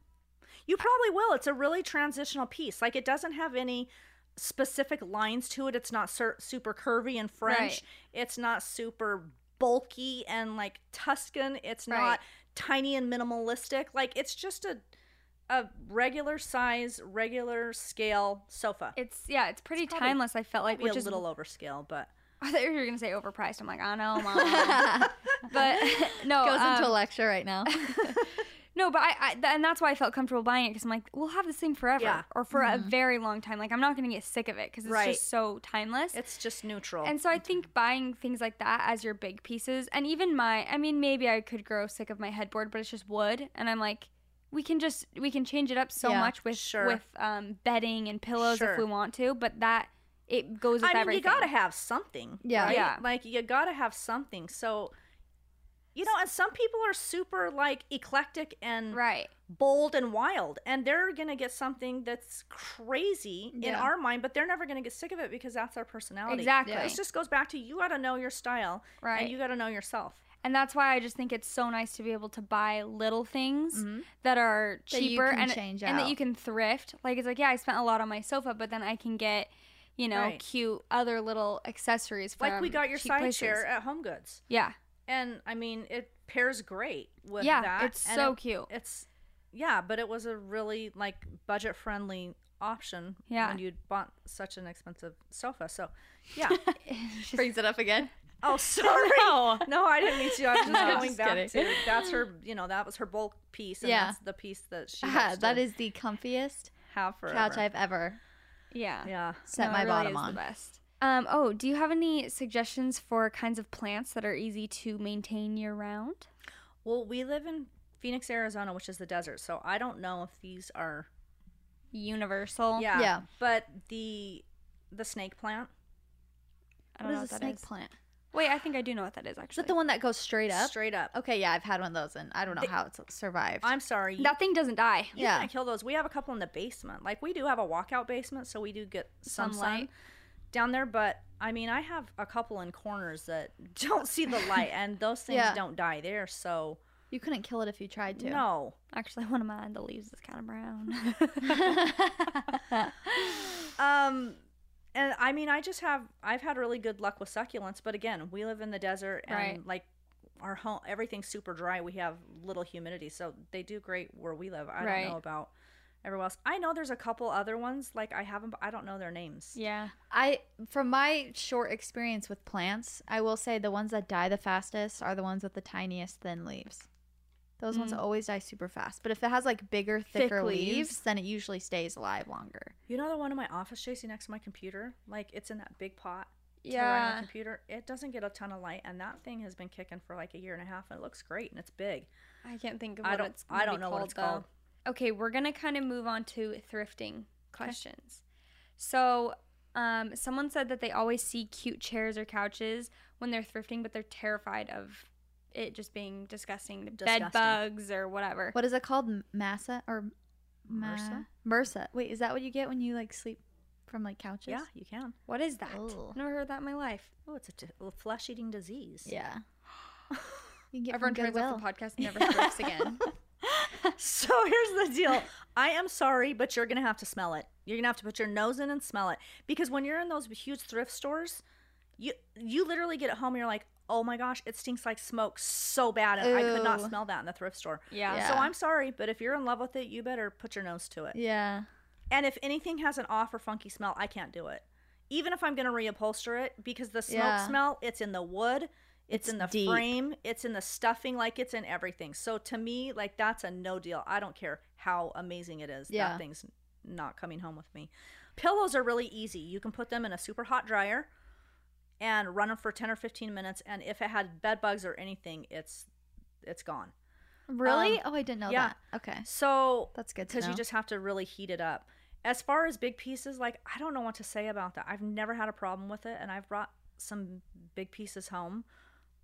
You probably will. It's a really transitional piece. Like it doesn't have any specific lines to it. It's not sur- super curvy and French. Right. It's not super bulky and like Tuscan. It's Right. not tiny and minimalistic. Like it's just a a regular size, regular scale sofa. It's yeah, it's pretty probably- timeless. I felt like, Maybe which a is little overscale, but I thought you were gonna say overpriced. I'm like, I know, mom. but no, Goes into a um, lecture right now. no, but I, I th- and that's why I felt comfortable buying it because I'm like, we'll have this thing forever Yeah. or for a very long time. Like I'm not gonna get sick of it because it's Right. just so timeless. it's just neutral. And so I think buying things like that as your big pieces, and even my, I mean, maybe I could grow sick of my headboard, but it's just wood, and I'm like, we can just we can change it up so Yeah, much with sure. with um, bedding and pillows Sure. if we want to, but that it goes with I mean, everything. you gotta have something. Yeah. right? Yeah. Like you gotta have something. So, you know, and some people are super like eclectic and right. bold and wild, and they're gonna get something that's crazy in our mind, but they're never gonna get sick of it because that's their personality. Exactly. Yeah. This just goes back to you gotta know your style, Right. And you gotta know yourself. And that's why I just think it's so nice to be able to buy little things mm-hmm. that are That you cheaper can and and that you can thrift. Like it's like, yeah, I spent a lot on my sofa, but then I can get, you know, Right. cute other little accessories Like we got your side places. chair at Home Goods. Yeah. and I mean it pairs great with Yeah, that. it's and so it- cute. It's yeah, but it was a really like budget friendly option Yeah. when you bought such an expensive sofa. So yeah. Brings it up again. Oh sorry. No. I didn't mean to. I was just No, going just back kidding. to that's her you know, that was her bulk piece and Yeah. that's the piece that she Ah, has that to is the comfiest have forever. couch I've ever Yeah. yeah. set No, my really bottom on. The best. Um, oh, do you have any suggestions for kinds of plants that are easy to maintain year round? Well, we live in Phoenix, Arizona, which is the desert, so I don't know if these are Universal. yeah. Yeah. But the the snake plant I don't What know is what a that snake is. plant? Wait, I think I do know what that is actually. Is actually. that the one that goes straight up? straight up. Okay, yeah, I've had one of those, and I don't know how it's survived. I'm sorry. You, that thing doesn't die. you Yeah. can't kill those. We have a couple in the basement. Like we do have a walkout basement, so we do get some Sunlight. sun down there. But I mean, I have a couple in corners that don't see the light, and those things Yeah. don't die there. So you couldn't kill it if you tried to. no. Actually, one of mine, the leaves is kind of brown. Um, and I mean, I just have I've had really good luck with succulents, but again, we live in the desert and Right. like our home everything's super dry. We have little humidity, so they do great where we live. I Right. don't know about everywhere else. I know there's a couple other ones like I haven't, but I don't know their names. yeah. I, from my short experience with plants, I will say the ones that die the fastest are the ones with the tiniest thin leaves. Those ones always die super fast. But if it has like bigger, thicker leaves, leaves. then it usually stays alive longer. You know the one in my office, Chasey, next to my computer? Like it's in that big pot. to the Yeah. my computer. It doesn't get a ton of light, and that thing has been kicking for like a year and a half, and it looks great, and it's big. I can't think of I what don't- it's. I don't be know what it's though. called. Okay, we're gonna kind of move on to thrifting questions. So, um, someone said that they always see cute chairs or couches when they're thrifting, but they're terrified of it just being disgusting, bed Disgusting. bugs or whatever. What is it called? M- Massa or Ma- MRSA? MRSA. Wait, is that what you get when you like sleep from like couches? Yeah, you can. What is that? Ugh. Never heard that in my life. Oh, it's a, t- a flesh-eating disease. Yeah. You can get Everyone from turns Goodwill. off the podcast and never thrifts again. So here's the deal. I am sorry, but you're gonna have to smell it. You're gonna have to put your nose in and smell it because when you're in those huge thrift stores, you you literally get it home and you're like, oh my gosh, it stinks like smoke so bad, and I could not smell that in the thrift store. Yeah. So I'm sorry, but if you're in love with it, you better put your nose to it. Yeah. And if anything has an off or funky smell, I can't do it. Even if I'm gonna reupholster it, because the smoke Yeah. smell, it's in the wood, it's, in the deep. frame, it's in the stuffing, like it's in everything. So to me, like that's a no deal. I don't care how amazing it is. Yeah. That thing's not coming home with me. Pillows are really easy. You can put them in a super hot dryer and run them for 10 or 15 minutes and if it had bed bugs or anything, it's it's gone. Really? Um, oh, I didn't know yeah. that. Okay. So That's good because you just have to really heat it up. As far as big pieces, like I don't know what to say about that. I've never had a problem with it, and I've brought some big pieces home.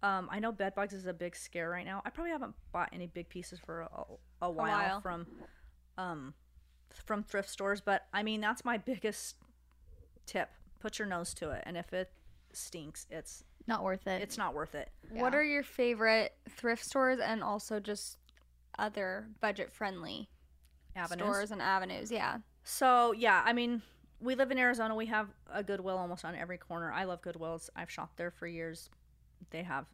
Um, I know bed bugs is a big scare right now. I probably haven't bought any big pieces for a, a, while, while. from um, from thrift stores, but I mean that's my biggest tip. Put your nose to it, and if it stinks, it's Not worth it. it's not worth it. What are your favorite thrift stores and also just other budget friendly Avenues. stores and avenues? Yeah. So yeah, I mean, we live in Arizona. We have a Goodwill almost on every corner. I love Goodwills. I've shopped there for years. They have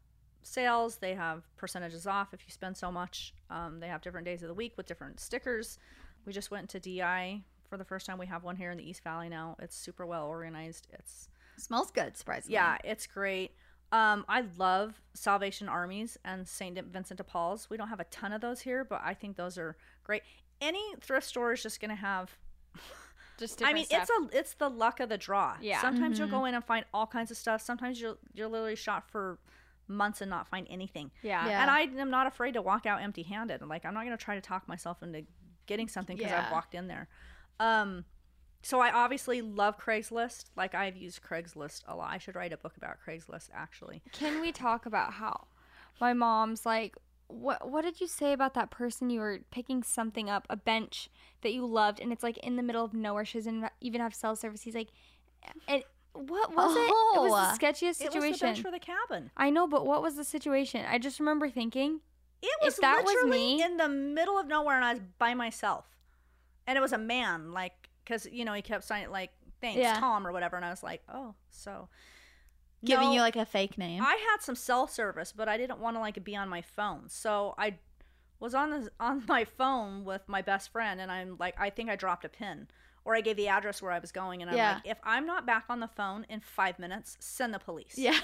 sales. They have percentages off if you spend so much. Um, they have different days of the week with different stickers. We just went to DI for the first time. We have one here in the East Valley now. It's super well organized. It's Smells good, surprisingly. yeah, it's great. Um, I love Salvation Armies and St. Vincent de Paul's. We don't have a ton of those here, but I think those are great. Any thrift store is just gonna have. Just I mean, it's a it's the luck of the draw. Yeah. Sometimes you'll go in and find all kinds of stuff. Sometimes you'll you're literally shot for months and not find anything. yeah. Yeah. And I am not afraid to walk out empty handed. Like I'm not gonna try to talk myself into getting something because I've walked in there. Um, so I obviously love Craigslist. Like I've used Craigslist a lot. I should write a book about Craigslist actually. Can we talk about how my mom's like what what did you say about that person you were picking something up a bench that you loved and it's like in the middle of nowhere she doesn't even have cell service he's like and what was it it was the Oh. sketchiest It was the situation bench for the cabin. i know but what was the situation i just remember thinking It If was that was me- in the middle of nowhere, and I was by myself. And it was a man, like, because you know he kept signing like thanks Yeah. Tom or whatever, and I was like, oh, so Giving No, you like a fake name. I had some cell service, but I didn't want to like be on my phone, so I was on the on my phone with my best friend, and I'm like, I think I dropped a pin. Or I gave the address where I was going, and I'm Yeah. like, if I'm not back on the phone in five minutes, send the police. yeah.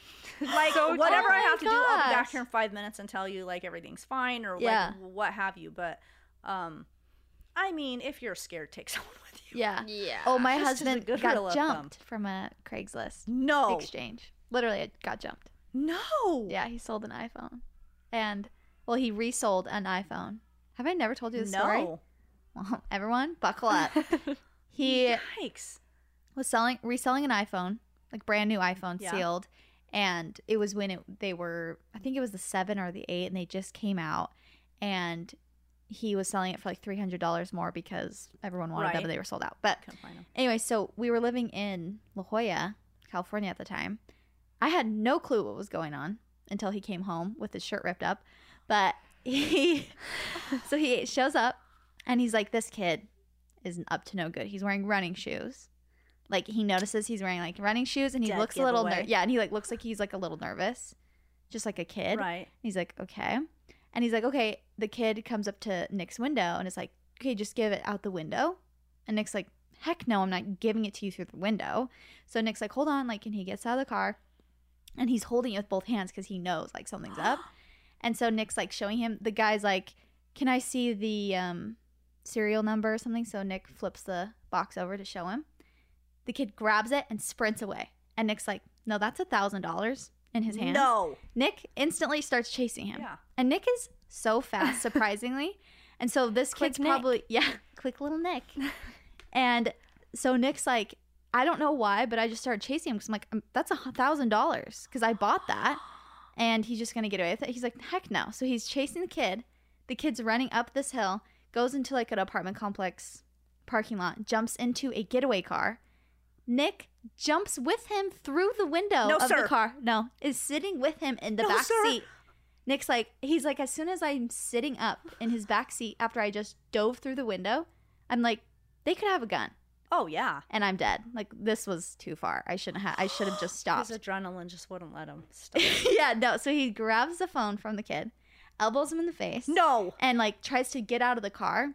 like So whatever Oh I have to do, I'll be back here in five minutes and tell you like everything's fine or Yeah. like what have you. But um, I mean, if you're scared, take someone. Yeah. yeah Oh, my a husband got jumped from a Craigslist No, exchange. Literally, it got jumped. no. Yeah, he sold an iPhone, and well, he resold an iPhone. Have I never told you the story? no. Well, everyone, buckle up. he Yikes. was selling reselling an iPhone, like brand new iPhone, Yeah. sealed, and it was when it they were I think it was the seven or the eight, and they just came out, and he was selling it for like three hundred dollars more because everyone wanted them, but they were sold out. But Couldn't find 'em. anyway, so we were living in La Jolla, California at the time. I had no clue what was going on until he came home with his shirt ripped up. But he, so he shows up and he's like, this kid isn't up to no good. He's wearing running shoes. Like he notices he's wearing like running shoes and he Dead looks a little ner- yeah, and he like looks like he's like a little nervous, just like a kid. Right. He's like, okay. And he's like, okay. The kid comes up to Nick's window and is like, okay, just give it out the window. And Nick's like, heck no, I'm not giving it to you through the window. So Nick's like, hold on. Like, and he gets out of the car and he's holding it with both hands because he knows like something's up. And so Nick's like showing him, the guy's like, can I see the um, serial number or something? So Nick flips the box over to show him. The kid grabs it and sprints away. And Nick's like, no, that's a thousand dollars in his hand. No. Nick instantly starts chasing him. Yeah. And Nick is so fast, surprisingly. and so this Quick kid's Nick. probably yeah, quick little Nick. and so Nick's like, I don't know why, but I just started chasing him because I'm like, um, that's a thousand dollars because I bought that, and he's just gonna get away with it. He's like, heck no. So he's chasing the kid. The kid's running up this hill, goes into like an apartment complex parking lot, jumps into a getaway car. Nick jumps with him through the window No, of sir. the car. No, is sitting with him in the No, back sir. seat. Nick's like, he's like, as soon as I'm sitting up in his back seat after I just dove through the window, I'm like, they could have a gun Oh yeah. and I'm dead. Like this was too far. I shouldn't have. I should have just stopped. His adrenaline just wouldn't let him stop. yeah, no. So he grabs the phone from the kid, elbows him in the face, no. and like tries to get out of the car.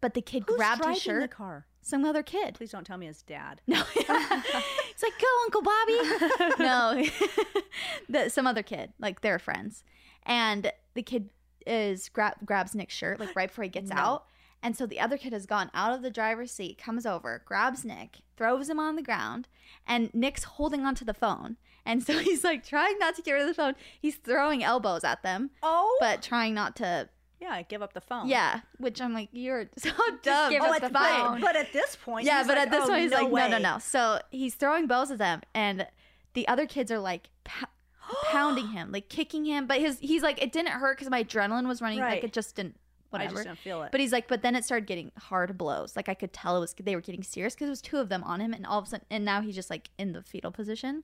But the kid Who's grabbed his shirt. the car? Some other kid. Please don't tell me his dad. No, it's like go, Uncle Bobby. no, the, some other kid. Like they're friends, and the kid is grab grabs Nick's shirt like right before he gets No. out, and so the other kid has gone out of the driver's seat, comes over, grabs Nick, throws him on the ground, and Nick's holding onto the phone, and so he's like trying not to get rid of the phone. He's throwing elbows at them, Oh. but trying not to. Yeah, give up the phone. Yeah, which I'm like, you're so dumb. give Oh, up the phone. But at this point, Yeah, but like, at this oh, point, he's no like, way. no, no, no. So he's throwing both of them, and the other kids are like pou- pounding him, like kicking him. But his he's like, it didn't hurt because my adrenaline was running. Like Right. it just didn't. Whatever. I just didn't feel it. But he's like, but then it started getting hard blows. Like I could tell it was they were getting serious because it was two of them on him, and all of a sudden, and now he's just like in the fetal position,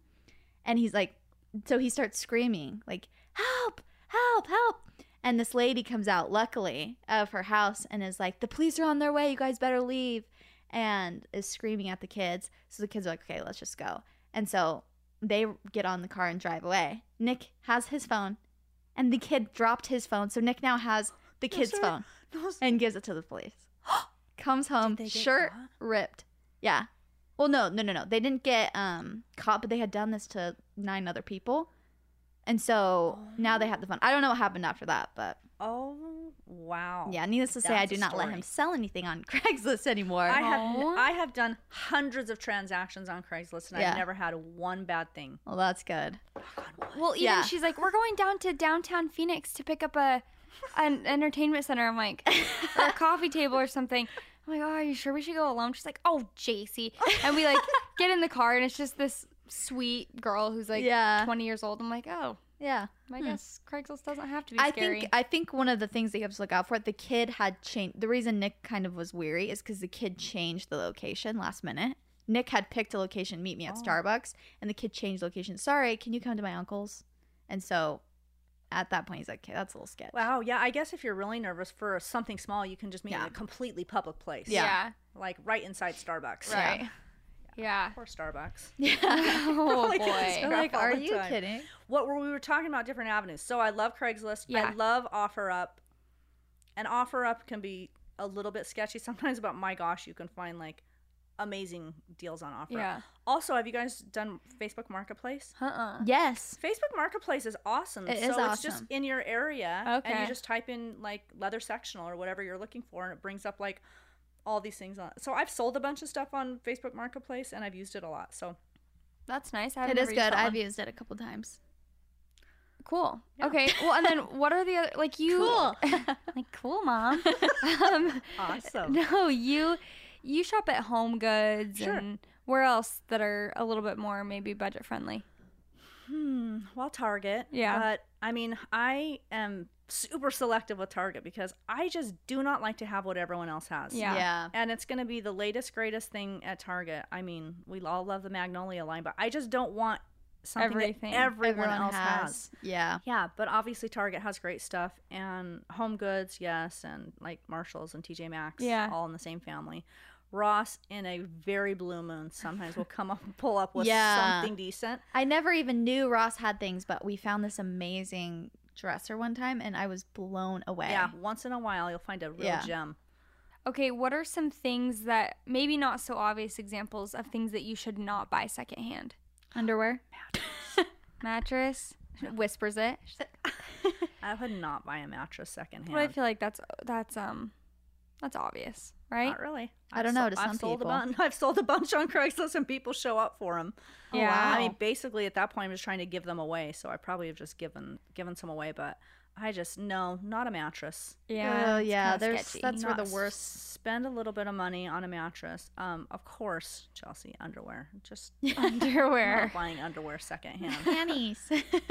and he's like, so he starts screaming like, help, help, help. And this lady comes out, luckily, of her house and is like, the police are on their way. You guys better leave. And is screaming at the kids. So the kids are like, okay, let's just go. And so they get on the car and drive away. Nick has his phone, and the kid dropped his phone. So Nick now has the kid's sir. phone No, and gives it to the police. comes home, shirt caught? ripped. Yeah. Well, no, no, no, no. They didn't get um caught, but they had done this to nine other people, and so now they have the fun. I don't know what happened after that, but Oh wow. yeah. Needless to say, I do a not let him sell anything on Craigslist anymore. I have Aw. I have done hundreds of transactions on Craigslist and Yeah. I've never had one bad thing. well, that's good. Well, even Yeah. she's like, we're going down to downtown Phoenix to pick up a an entertainment center. I'm like, or a coffee table or something. I'm like, oh, are you sure we should go alone? She's like, oh, Jaci. And we like get in the car and it's just this sweet girl who's like Yeah. 20 years old. I'm like, oh, Yeah. I hmm. guess Craigslist doesn't have to be I scary. think I think one of the things that you have to look out for the kid had changed. The reason Nick kind of was weary is because the kid changed the location last minute. Nick had picked a location, meet me at oh. Starbucks, and the kid changed location. Sorry, can you come to my uncle's? And so, at that point, he's like, okay, "That's a little sketch." Wow, yeah, I guess if you're really nervous for something small, you can just meet in a completely public place. yeah. Like right inside Starbucks. Right. Yeah. Poor Starbucks. Yeah. Oh Like, boy. They're like, "Are you time." kidding?" What were we were talking about different avenues. So I love Craigslist. Yeah. I love OfferUp. And OfferUp can be a little bit sketchy sometimes, but my gosh, you can find like amazing deals on OfferUp. Yeah. Also, have you guys done Facebook Marketplace? Uh-uh. Yes. Facebook Marketplace is awesome. It so is it's just in your area, and you just type in like leather sectional or whatever you're looking for, and it brings up like all these things on. So I've sold a bunch of stuff on Facebook Marketplace, and I've used it a lot. So That's nice. I it is good. I've used it a couple times. Cool. Okay. Well, and then what are the other like you? Cool. like cool, mom. um, awesome. no, you you shop at Home Goods Sure. and where else that are a little bit more maybe budget friendly. Hmm. Well, Target. Yeah. But I mean, I am super selective with Target because I just do not like to have what everyone else has. Yeah. Yeah. And it's going to be the latest, greatest thing at Target. I mean, we all love the Magnolia line, but I just don't want something Everything. that everyone, else has. Yeah. Yeah, but obviously Target has great stuff, and Home Goods, yes, and like Marshalls and TJ Maxx, Yeah. all in the same family. Ross, in a very blue moon, sometimes will come up and pull up with Yeah. something decent. I never even knew Ross had things, but we found this amazing dresser one time, and I was blown away. Yeah, once in a while you'll find a real Yeah. gem. Okay, what are some things that maybe not so obvious examples of things that you should not buy secondhand? Underwear. Mattress whispers it. I would not buy a mattress secondhand. But I feel like that's that's um that's obvious, right? Not really. I I've don't know, sol- to I've some sold people. A bunch, I've sold a bunch on Craigslist, and people show up for them. Yeah. I Wow. mean, basically at that point, I'm just trying to give them away. So I probably have just given given some away, but I just no, not a mattress. Yeah. Oh, it's yeah, kinda there's- sketchy. that's- where the worst- Spend a little bit of money on a mattress. Um, of course, Chelsea underwear. Just underwear. not buying underwear secondhand. Panties.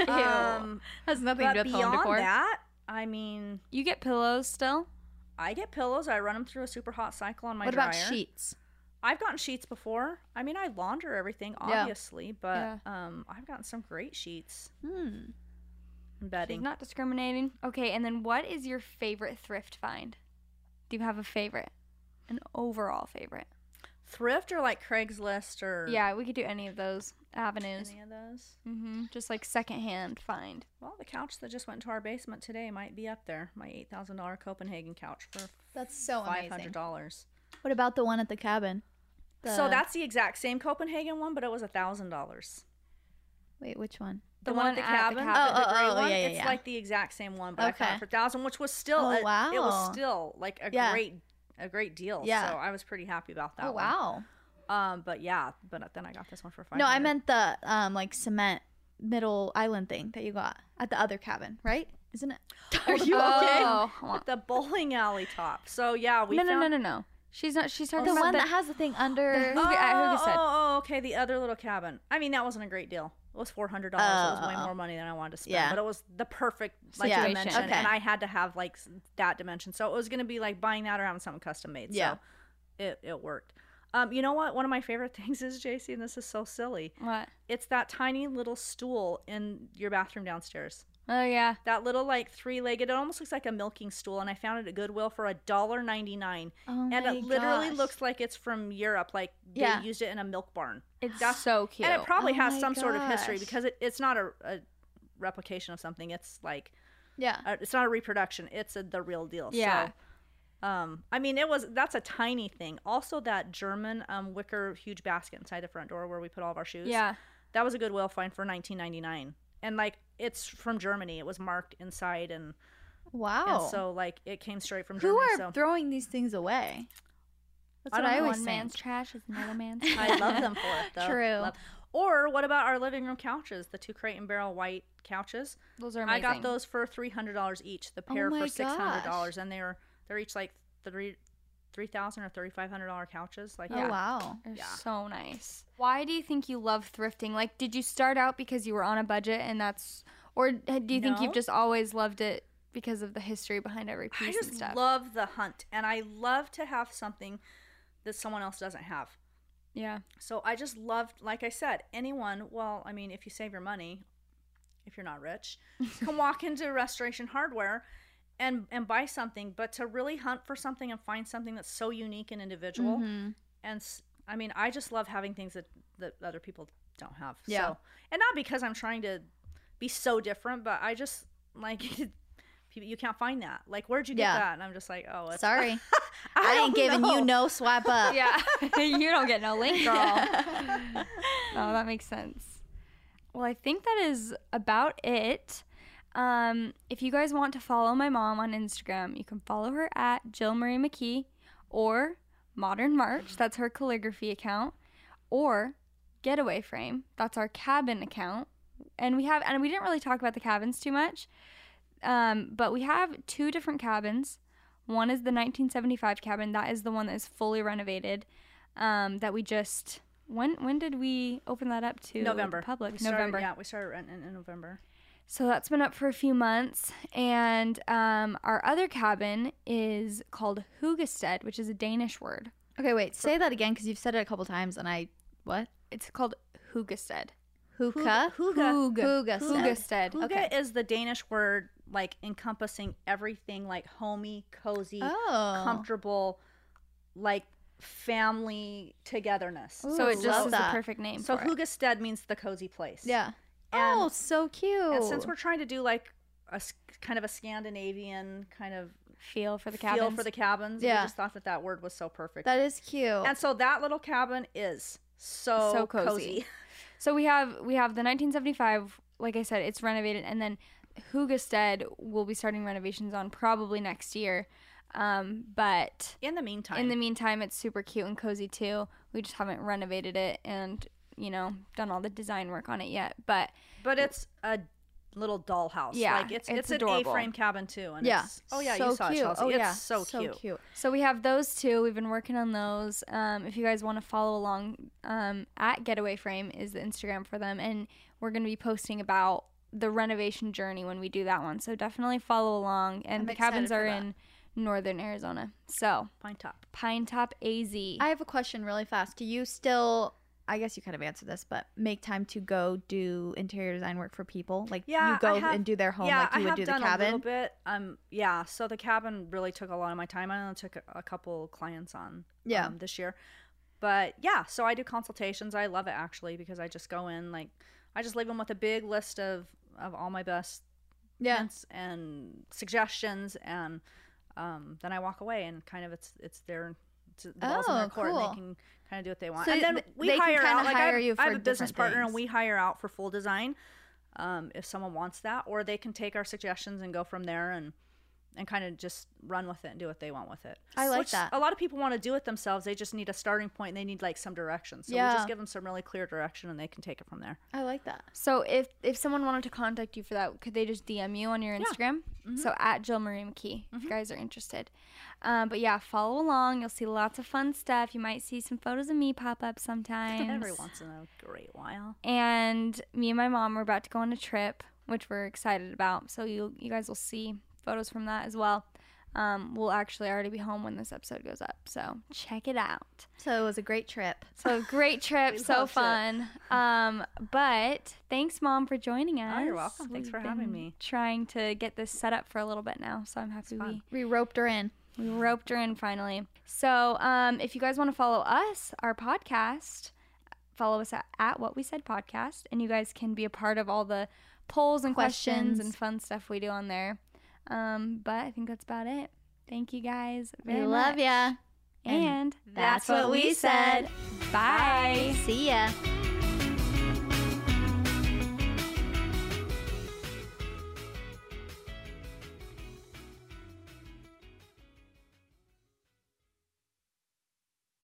um, Has nothing but to do with home decor. that, I mean, You get pillows still? I get pillows. I run them through a super hot cycle on my what dryer. about sheets? I've gotten sheets before. I mean, I launder everything, Yeah. obviously, but Yeah. um, I've gotten some great sheets Hmm. bedding. She's not discriminating. Okay, and then what is your favorite thrift find? Do you have a favorite? An overall favorite? Thrift or like Craigslist or Yeah, we could do any of those avenues. any of those. Mm-hmm. Just like secondhand find. Well, the couch that just went to our basement today might be up there. My eight thousand dollar Copenhagen couch for That's so five amazing. hundred dollars. What about the one at the cabin? So The- that's the exact same Copenhagen one, but it was a thousand dollars. wait, which one? The, The one, one at the at the cabin, cabin. the, the Oh, gray oh, oh, one, yeah, yeah, it's yeah. like the exact same one, but I found Okay. it for thousand, which was still Oh, a, it wow. was still like a Yeah. great a great deal. Yeah. So I was pretty happy about that. oh one. wow. Um, but yeah, but then I got this one for five. No, I meant the um like cement middle island thing that you got at the other cabin, right? Isn't it? Are you Oh, okay? hold on. With the bowling alley top. So yeah, we no, no, found no, no, no. She's not. She's talking the about one the, that has the thing under. the- who Oh, said? oh, oh, okay. The other little cabin. I mean, that wasn't a great deal. It was four hundred dollars. it was way Oh. more money than I wanted to spend. Yeah. But it was the perfect like dimension, Okay. and I had to have like that dimension. So it was gonna be like buying that or having something custom made. Yeah. So it it worked. Um, you know what? One of my favorite things is Jaci, and this is so silly. what? It's that tiny little stool in your bathroom downstairs. Oh yeah. That little like three-legged, it almost looks like a milking stool, and I found it at Goodwill for a dollar ninety-nine. Oh and it literally gosh. looks like it's from Europe, like they Yeah. used it in a milk barn. It's That's- so cute. And it probably Oh has some sort of history because it, it's not a, a replication of something. It's like Yeah. uh it's not a reproduction. It's a, the real deal. Yeah. So Um, I mean, it was that's a tiny thing. Also, that German um, wicker huge basket inside the front door where we put all of our shoes. Yeah. that was a Goodwill find for 19.99, and like it's from Germany. It was marked inside, and, Wow. and so like it came straight from Who Germany. are so throwing these things away? That's I what don't I know. always One think. man's trash is another man's. I love them for it though. True. Love- Or what about our living room couches? The two crate and barrel white couches. Those are I got those for three hundred dollars each. The Oh pair my for six hundred dollars, and they're they're each like three three thousand or thirty five hundred dollar couches. Like Oh yeah. wow. They're Yeah. so nice. Why do you think you love thrifting? Like, did you start out because you were on a budget and that's, or do you think you've just always loved it because of the history behind every I piece just and stuff? I just love the hunt, and I love to have something that someone else doesn't have. yeah. So I just loved, like I said, anyone. Well, I mean, if you save your money, if you're not rich, can walk into Restoration Hardware and and buy something. But to really hunt for something and find something that's so unique and individual, Mm-hmm. and I mean, I just love having things that that other people don't have. Yeah. So, and not because I'm trying to be so different, but I just like. You can't find that. Like, where'd you get Yeah. that? And I'm just like, oh, it's, Sorry. I, I, ain't don't giving you no swipe up. Yeah. you don't get no link, girl. oh, that makes sense. Well, I think that is about it. Um, if you guys want to follow my mom on Instagram, you can follow her at Jill Marie McKee or Modern March. That's her calligraphy account. Or Getaway Frame. That's our cabin account. And we have, and we didn't really talk about the cabins too much, um, but we have two different cabins. One is the 1975 cabin. That is the one that is fully renovated. Um, that we just when when did we open that up to November. public? Started- November. Yeah, we started renting in November. So that's been up for a few months. And um, our other cabin is called Hyggestead, which is a Danish word. Okay, wait. Say that again because you've said it a couple times, and I what? It's called Hyggestead. Hookah. Huga. Huga. Hyggestead. Huga Okay. is the Danish word like encompassing everything like homey, cozy, Oh. comfortable, like family togetherness. So it just is that. the perfect name So for it. Hyggestead means the cozy place. Yeah. And- oh, so cute. And since we're trying to do like a kind of a Scandinavian kind of Feel for the cabin. feel for the cabins, Yeah. we just thought that that word was so perfect. that is cute. and so that little cabin is so, So cozy. cozy. So we have we have the 1975. Like I said, it's renovated, and then Hyggestead will be starting renovations on probably next year. Um, but In the meantime, in the meantime, it's super cute and cozy too. We just haven't renovated it and you know done all the design work on it yet. But but it's a little dollhouse. Yeah, like it's it's it's, an. A-frame cabin too. And yeah. It's, oh yeah, so you saw cute. it, Chelsea. Oh it's yeah. so, so cute. So we have those two. We've been working on those. Um, if you guys want to follow along, um, at Getaway Frame is the Instagram for them, and we're going to be posting about the renovation journey when we do that one. So definitely follow along. And I'm the cabins are in northern Arizona. So Pinetop. Pine Top AZ. I have a question really fast. Do you still? I guess you kind of answered this, but make time to go do interior design work for people. Like Yeah, you go have- and do their home yeah, like you I would have do the cabin. a little bit. Um, yeah. So the cabin really took a lot of my time. I only took a, a couple clients on. Yeah. Um, this year, but yeah. So I do consultations. I love it actually because I just go in like I just leave them with a big list of of all my best Yeah. and suggestions and um, then I walk away and kind of it's it's their it's the balls in Oh, their court and they can kind of do what they want. So and then we hire out like I have, I have a business partner and we hire out for full design um, if someone wants that or they can take our suggestions and go from there and and kind of just run with it and do what they want with it. I like Which that. A lot of people want to do it themselves. They just need a starting point and they need like some direction. So we just give them some really clear direction and they can take it from there. I like that. So if if someone wanted to contact you for that, could they just DM you on your Instagram? Mm-hmm. So at Jill Marie McKee, if you guys are interested. Um, but yeah, follow along. You'll see lots of fun stuff. You might see some photos of me pop up sometimes. Every once in a great while. And me and my mom are about to go on a trip, which we're excited about. So you you guys will see photos from that as well. Um, we'll actually already be home when this episode goes up. So check it out. So it was a great trip. So great trip, so fun. Um, but thanks, mom, for joining us. Oh, you're welcome. Thanks for having me. Trying to get this set up for a little bit now, so I'm happy we. We roped her in. we roped her in finally. So, um, if you guys want to follow us, our podcast, follow us at, at What We Said Podcast, and you guys can be a part of all the polls and questions, Questions. and fun stuff we do on there. Um, but I think that's about it. Thank you guys. We love ya. And that's what we said. Bye. See ya.